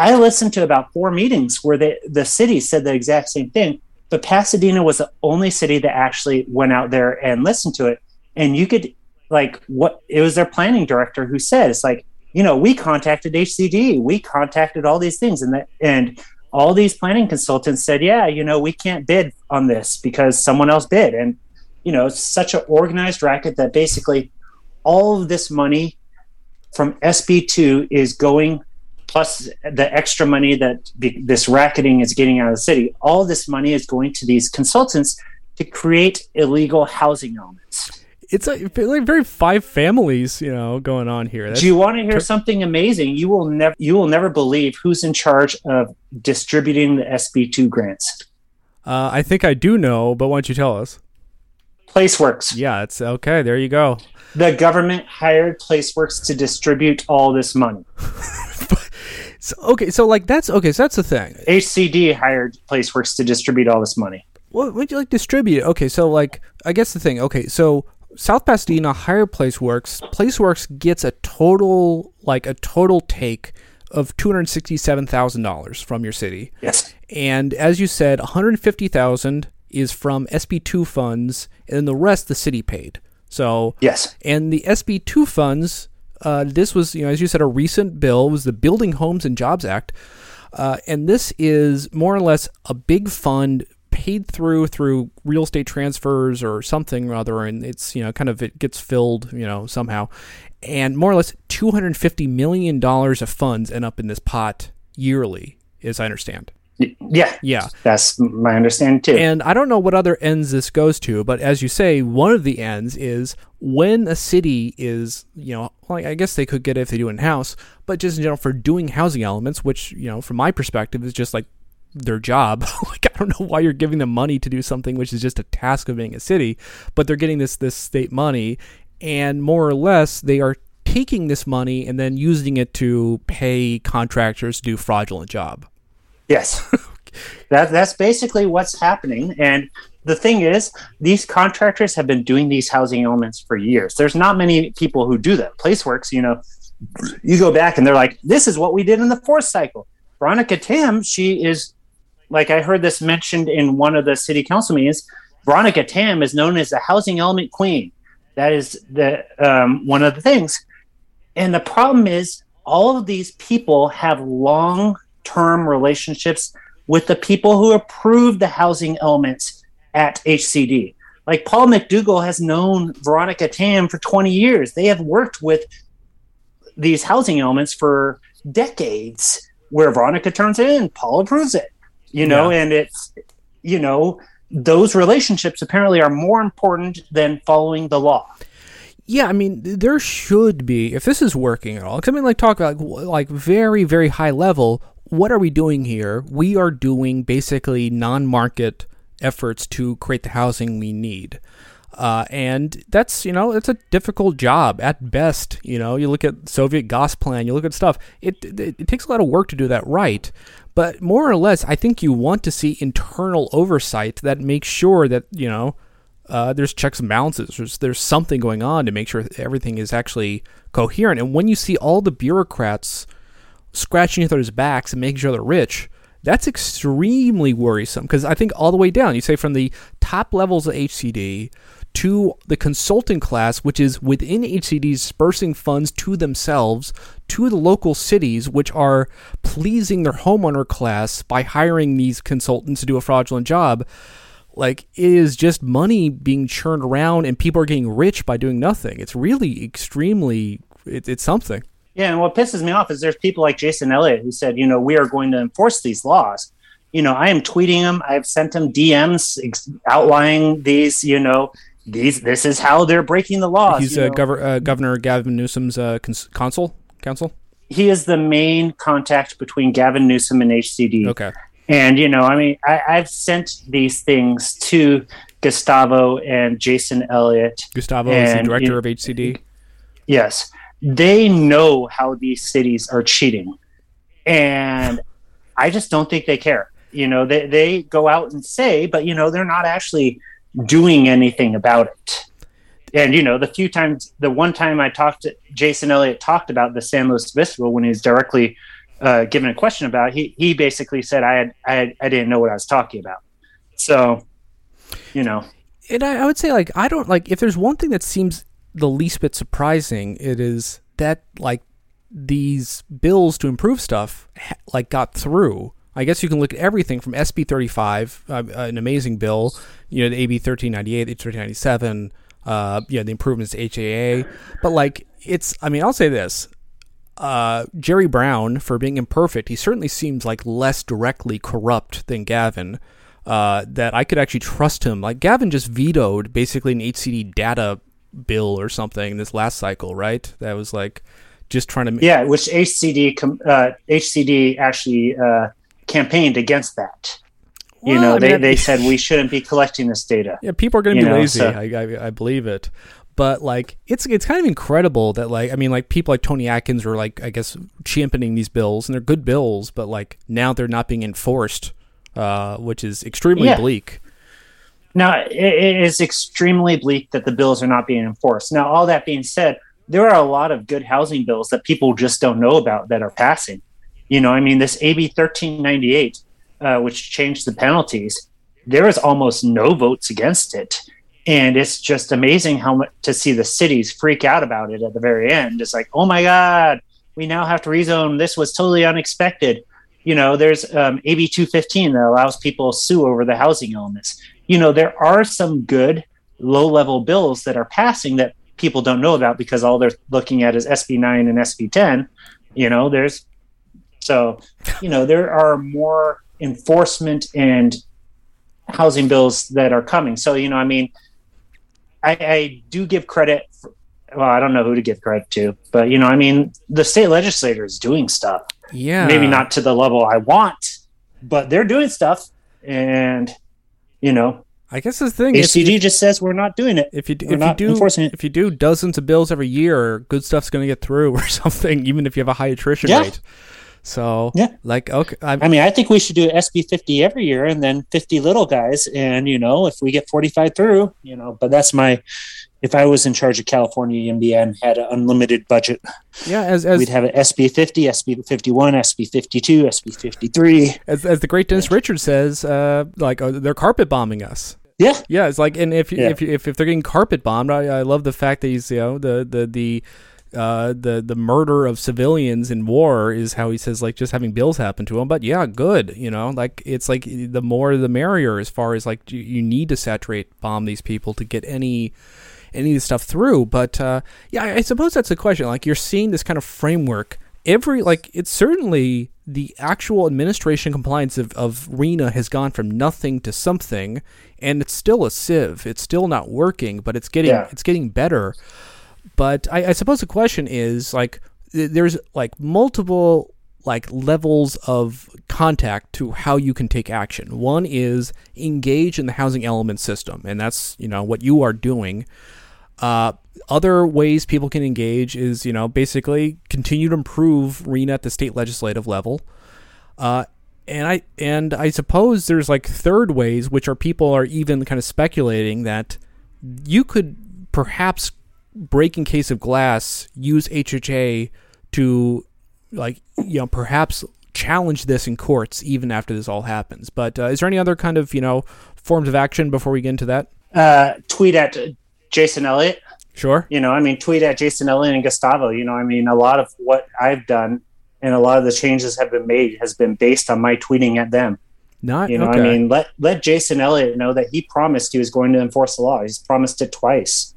I listened to about four meetings where the the city said the exact same thing, but Pasadena was the only city that actually went out there and listened to it. And you could like what it was their planning director who said it's like you know we contacted HCD, we contacted all these things, and that and all these planning consultants said, yeah, you know we can't bid on this because someone else bid, and you know it's such an organized racket that basically all of this money from SB2 is going plus the extra money that be, this racketing is getting out of the city, all this money is going to these consultants to create illegal housing elements. It's a, like very five families, you know, going on here. That's Do you want to hear something amazing? You will never, you will never believe who's in charge of distributing the SB two grants. Uh, I think I do know, but why don't you tell us? PlaceWorks. Yeah, it's okay. There you go. The government hired PlaceWorks to distribute all this money. [LAUGHS] So, okay, so like that's okay. So that's the thing. HCD hired PlaceWorks to distribute all this money. What would you like distribute? Okay, so like I guess the thing. Okay, so South Pasadena hired PlaceWorks. PlaceWorks gets a total like a total take of two hundred sixty-seven thousand dollars from your city. Yes. And as you said, one hundred fifty thousand is from SB two funds, and then the rest the city paid. So yes. And the SB two funds uh, this was, you know, as you said, a recent bill. Was the Building Homes and Jobs Act, uh, and this is more or less a big fund paid through through real estate transfers or something rather, and it's you know kind of it gets filled, you know, somehow, and more or less 250 million dollars of funds end up in this pot yearly, as I understand. Yeah. Yeah. That's my understanding too. And I don't know what other ends this goes to, but as you say, one of the ends is when a city is, you know, well, I guess they could get it if they do in house, but just in general for doing housing elements, which, you know, from my perspective is just like their job. [LAUGHS] like I don't know why you're giving them money to do something which is just a task of being a city, but they're getting this this state money and more or less they are taking this money and then using it to pay contractors to do fraudulent job. Yes. [LAUGHS] that, that's basically what's happening. And the thing is, these contractors have been doing these housing elements for years. There's not many people who do that. PlaceWorks, you know, you go back and they're like, this is what we did in the fourth cycle. Veronica Tam, she is, like I heard this mentioned in one of the city council meetings, Veronica Tam is known as the housing element queen. That is the um, one of the things. And the problem is, all of these people have long term relationships with the people who approved the housing elements at HCD. Like Paul McDougall has known Veronica Tam for 20 years. They have worked with these housing elements for decades where Veronica turns it in, Paul approves it, you know, yeah. and it's, you know, those relationships apparently are more important than following the law. Yeah, I mean, there should be if this is working at all. Because I mean, like talk about like very very high level what are we doing here? We are doing basically non market efforts to create the housing we need. Uh, and that's, you know, it's a difficult job at best. You know, you look at Soviet Gosplan, you look at stuff, it, it, it takes a lot of work to do that right. But more or less, I think you want to see internal oversight that makes sure that, you know, uh, there's checks and balances. There's, there's something going on to make sure everything is actually coherent. And when you see all the bureaucrats scratching each other's backs and making sure they're rich, that's extremely worrisome because I think all the way down, you say from the top levels of HCD to the consulting class, which is within HCD dispersing funds to themselves, to the local cities, which are pleasing their homeowner class by hiring these consultants to do a fraudulent job. Like, it is just money being churned around and people are getting rich by doing nothing. It's really extremely, it, it's something. Yeah, and what pisses me off is there's people like Jason Elliott who said, you know, we are going to enforce these laws. You know, I am tweeting him. I've sent him DMs ex- outlining these, you know, these this is how they're breaking the laws. He's uh, Gover- uh, Governor Gavin Newsom's uh, cons- consul counsel. He is the main contact between Gavin Newsom and HCD. Okay. And you know, I mean, I, I've sent these things to Gustavo and Jason Elliott. Gustavo is the director of HCD. Yes, they know how these cities are cheating, and I just don't think they care. You know, they they go out and say, but you know, they're not actually doing anything about it. And you know, the few times, the one time I talked to Jason Elliott talked about the San Luis Festival when he was directly uh, given a question about, it, he he basically said I had, I had, I didn't know what I was talking about. So, you know, and I, I would say like I don't like if there's one thing that seems the least bit surprising, it is that like these bills to improve stuff like got through. I guess you can look at everything from SB 35, uh, an amazing bill, you know, the AB 1398, 1397, uh, you know, the improvements to HAA. But like, it's, I mean, I'll say this. Uh, Jerry Brown, for being imperfect, he certainly seems like less directly corrupt than Gavin. Uh, that I could actually trust him. Like Gavin just vetoed basically an HCD data bill or something this last cycle, right? That was like just trying to yeah, which HCD uh, HCD actually uh, campaigned against that. Well, you know, I mean, they, they said we [LAUGHS] shouldn't be collecting this data. Yeah, people are going to be know, lazy. So. I, I, I believe it, but like it's it's kind of incredible that like I mean like people like Toni Atkins are like I guess championing these bills and they're good bills, but like now they're not being enforced, uh, which is extremely yeah. bleak. Now it, it is extremely bleak that the bills are not being enforced. Now all that being said, there are a lot of good housing bills that people just don't know about that are passing. You know, I mean, this AB 1398, uh, which changed the penalties, there was almost no votes against it. And it's just amazing how much to see the cities freak out about it at the very end. It's like, oh my God, we now have to rezone. This was totally unexpected. You know, there's um, AB 215 that allows people sue over the housing elements. You know, there are some good low level bills that are passing that people don't know about because all they're looking at is SB9 and SB10. You know, there's so, you know, there are more enforcement and housing bills that are coming. So, you know, I mean, I, I do give credit. For, well, I don't know who to give credit to, but you know, I mean, the state legislature is doing stuff. Yeah, maybe not to the level I want, but they're doing stuff, and you know, I guess the thing HCD just says we're not doing it. If you if you do if you do dozens of bills every year, good stuff's going to get through [LAUGHS] or something, even if you have a high attrition yeah. rate. So yeah, like okay. I'm, i mean, I think we should do SB fifty every year, and then fifty little guys. And you know, if we get forty five through, you know, but that's my. If I was in charge of California YIMBY and had an unlimited budget, yeah, as, as we'd have an SB fifty, SB fifty one, SB fifty two, SB fifty three. As, as the great Dennis Richards says, uh, like uh, they're carpet bombing us. Yeah, yeah. It's like, and if yeah. if if if they're getting carpet bombed, I, I love the fact that he's you know the the the uh, the the murder of civilians in war is how he says like just having bills happen to him. But yeah, good. You know, like it's like the more the merrier as far as like you, you need to saturate bomb these people to get any any of this stuff through. But uh, yeah, I, I suppose that's the question. Like you're seeing this kind of framework. Every like it's certainly the actual administration compliance of, of RHNA has gone from nothing to something, and it's still a sieve. It's still not working, but it's getting yeah. it's getting better. But I, I suppose the question is like, there's like multiple like levels of contact to how you can take action. One is engage in the housing element system, and that's you know what you are doing. Uh, other ways people can engage is you know basically continue to improve RHNA at the state legislative level. Uh, and I and I suppose there's like third ways, which are people are even kind of speculating that you could perhaps breaking case of glass use HAA to like you know perhaps challenge this in courts even after this all happens. But uh, is there any other kind of you know forms of action before we get into that? Uh, tweet at Jason Elliott. Sure. You know, I mean, tweet at Jason Elliott and Gustavo. You know, I mean, a lot of what I've done and a lot of the changes have been made has been based on my tweeting at them. Not you know, okay. I mean, let let Jason Elliott know that he promised he was going to enforce the law. He's promised it twice.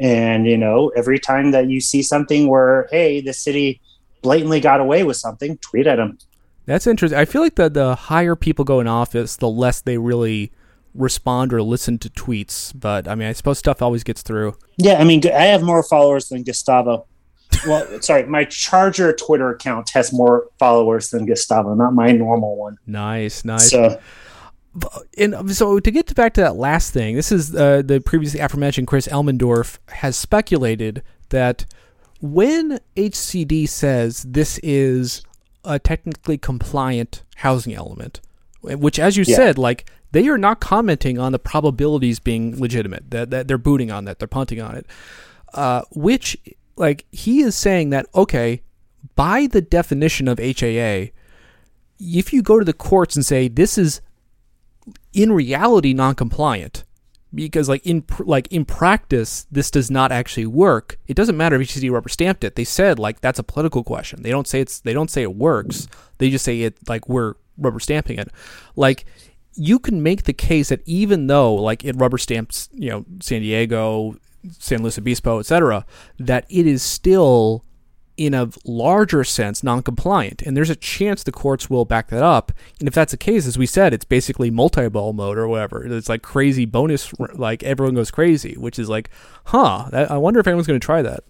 And, you know, every time that you see something where, hey, the city blatantly got away with something, tweet at them. That's interesting. I feel like the, the higher people go in office, the less they really respond or listen to tweets, but I mean, I suppose stuff always gets through. Yeah, I mean, I have more followers than Gustavo. well, [LAUGHS] sorry, my Charger Twitter account has more followers than Gustavo, not my normal one. Nice, nice. So, and so to get back to that last thing, this is uh, the previously aforementioned Chris Elmendorf has speculated that when HCD says this is a technically compliant housing element, which, as you Yeah. said, like they are not commenting on the probabilities being legitimate, that, that they're booting on that, they're punting on it, uh, which, like, he is saying that, okay, by the definition of HAA, if you go to the courts and say this is in reality non-compliant. Because like in like in practice this does not actually work. It doesn't matter if HCD rubber stamped it. They said like that's a political question. They don't say it's they don't say it works. They just say it like we're rubber stamping it. Like you can make the case that even though like it rubber stamps you know San Diego San Luis Obispo etc that it is still in a larger sense non-compliant and there's a chance the courts will back that up and if that's the case as we said it's basically multi-ball mode or whatever it's like crazy bonus like everyone goes crazy which is like huh that, i wonder if anyone's going to try that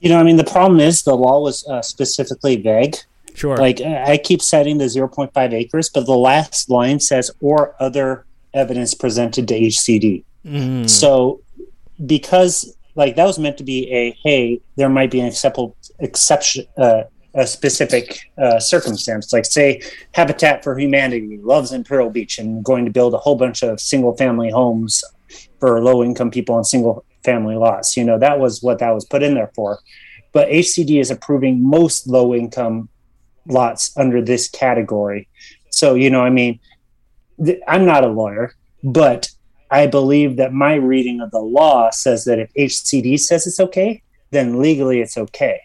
you know, I mean, the problem is the law was uh, specifically vague. sure Like, uh, I keep citing the 0.5 acres, but the last line says, or other evidence presented to HCD. Mhm. So, because like that was meant to be a hey, there might be an acceptable exception, uh, a specific uh, circumstance. Like say, Habitat for Humanity loves Imperial Beach and going to build a whole bunch of single family homes for low income people on single family lots. You know that was what that was put in there for. But HCD is approving most low income lots under this category. So you know, I mean, th- I'm not a lawyer, but I believe that my reading of the law says that if HCD says it's okay, then legally it's okay.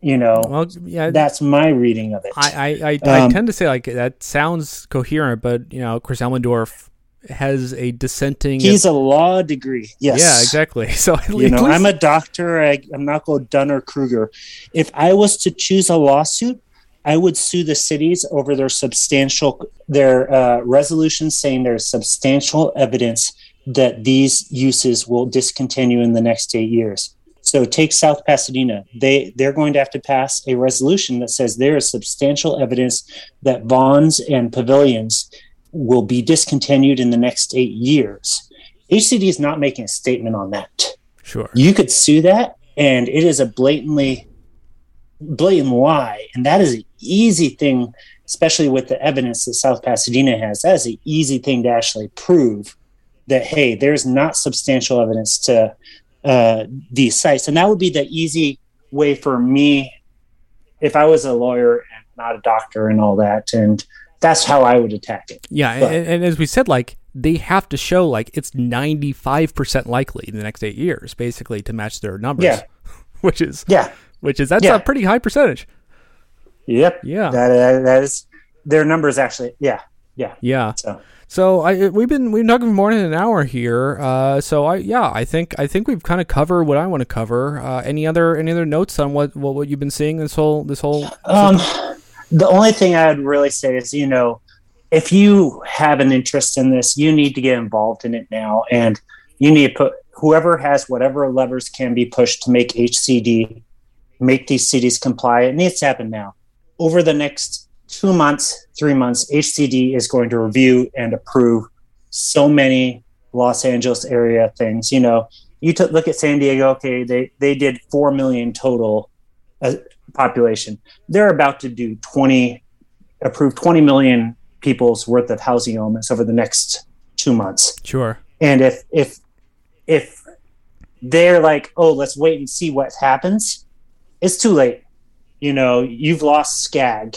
You know, well yeah that's my reading of it. I, I, I, I Um, tend to say like that sounds coherent but you know chris elmendorf has a dissenting He's a law degree. Yes. yeah exactly [LAUGHS] so You least, know, I'm a doctor. I, I'm not going Dunning-Kruger. If I was to choose a lawsuit, I would sue the cities over their substantial their uh, resolution saying there's substantial evidence that these uses will discontinue in the next eight years. So take South Pasadena. They they're going to have to pass a resolution that says there is substantial evidence that Vons and pavilions will be discontinued in the next eight years. HCD is not making a statement on that sure you could sue that and it is a blatantly blatant lie and that is an easy thing especially with the evidence that south pasadena has that is an easy thing to actually prove that hey there's not substantial evidence to uh, these sites and that would be the easy way for me if i was a lawyer and not a doctor and all that and that's how i would attack it Yeah, and, and as we said, like they have to show like it's ninety five percent likely in the next eight years, basically, to match their numbers. Yeah. [LAUGHS] which is yeah which is that's Yeah. a pretty high percentage. yep Yeah, that, that, that is their numbers actually yeah yeah. so So I we've been we've been talking for more than an hour here. Uh, so I yeah I think I think we've kind of covered what I want to cover. Uh, any other any other notes on what, what what you've been seeing this whole this whole Um, the only thing I would really say is, you know, if you have an interest in this, you need to get involved in it now, and you need to put whoever has whatever levers can be pushed to make HCD make these cities comply. It needs to happen now. Over the next two months, three months, HCD is going to review and approve so many Los Angeles area things. You know, you took look at San Diego. Okay, they they did four million total uh, population. They're about to do twenty approve twenty million people's worth of housing elements over the next two months. sure And if if if they're like, oh, let's wait and see what happens, it's too late. You know, you've lost SCAG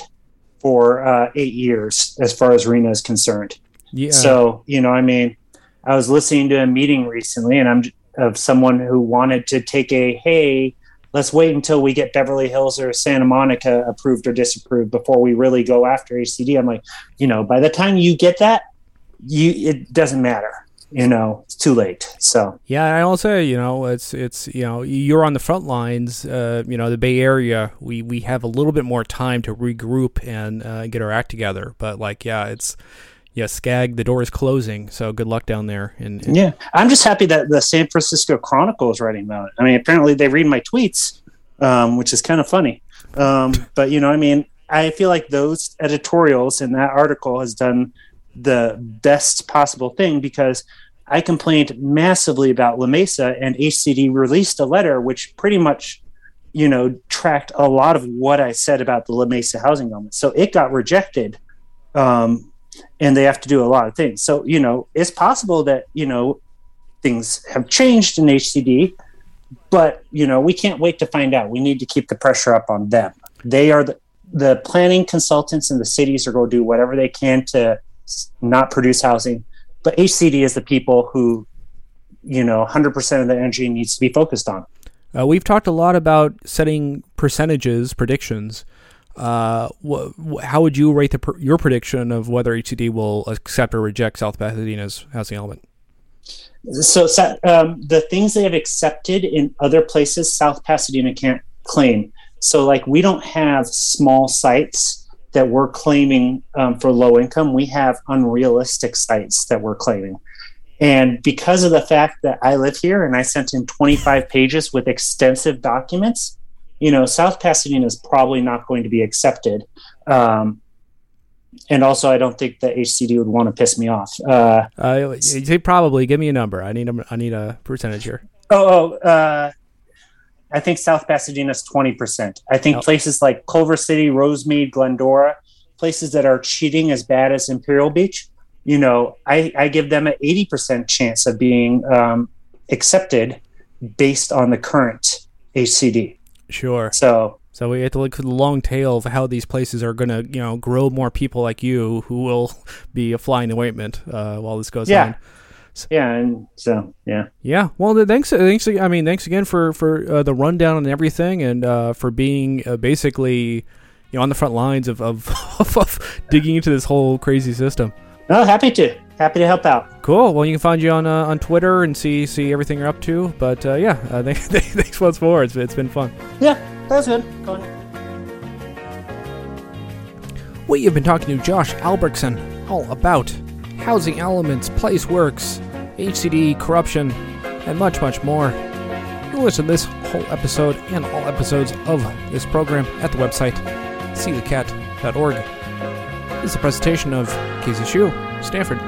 for uh, eight years as far as RHNA is concerned. yeah So, you know, I mean, I was listening to a meeting recently and I'm of someone who wanted to take a hey, let's wait until we get Beverly Hills or Santa Monica approved or disapproved before we really go after HCD. I'm like, you know, by the time you get that, you it doesn't matter. You know, it's too late. So, Yeah, I will say, you know, it's it's you know, you're on the front lines. Uh, you know, the Bay Area, we we have a little bit more time to regroup and uh, get our act together. But like, yeah, it's yeah, SCAG, the door is closing, so good luck down there. And, and yeah, I'm just happy that the San Francisco Chronicle is writing about it. I mean, apparently they read my tweets, um, which is kind of funny. Um, but you know, I mean, I feel like those editorials in that article has done the best possible thing because I complained massively about La Mesa, and HCD released a letter which pretty much, you know, tracked a lot of what I said about the La Mesa housing element. So it got rejected. Um, and they have to do a lot of things. So, you know, it's possible that, you know, things have changed in HCD, but, you know, we can't wait to find out. We need to keep the pressure up on them. They are the, the planning consultants in the cities are going to do whatever they can to not produce housing. But HCD is the people who, you know, 100% of the energy needs to be focused on. Uh, we've talked a lot about setting percentages, predictions. Uh, wh- how would you rate pr- your prediction of whether HCD will accept or reject South Pasadena's housing element? So, um, the things they have accepted in other places, South Pasadena can't claim. So, like, we don't have small sites that we're claiming um, for low income. We have unrealistic sites that we're claiming. And because of the fact that I live here and I sent in 25 pages with extensive documents, you know, South Pasadena is probably not going to be accepted. Um, and also, I don't think the HCD would want to piss me off. Uh, uh, probably give me a number. I need a, I need a percentage here. Oh, oh uh, I think South Pasadena is twenty percent. I think oh. places like Culver City, Rosemead, Glendora, places that are cheating as bad as Imperial Beach, you know, I, I give them an eighty percent chance of being um, accepted based on the current HCD. Sure. So so we have to look at the long tail of how these places are going to, you know, grow more people like you who will [LAUGHS] be a fly in the ointment uh, while this goes yeah. on. So, yeah, and so yeah, yeah. Well, thanks, thanks. I mean, thanks again for for uh, the rundown and everything, and uh, for being uh, basically, you know, on the front lines of of, [LAUGHS] of digging into this whole crazy system. Oh, happy to happy to help out. Cool. Well, you can find you on uh, on Twitter and see see everything you're up to. But uh, yeah, uh, [LAUGHS] thanks, thanks once more. It's, it's been fun. Yeah, that was good. Go We have been talking to Josh Albrektson all about housing elements, PlaceWorks, HCD, corruption, and much, much more. You can listen to this whole episode and all episodes of this program at the website seethecat.org. This is a presentation of KZSU Stanford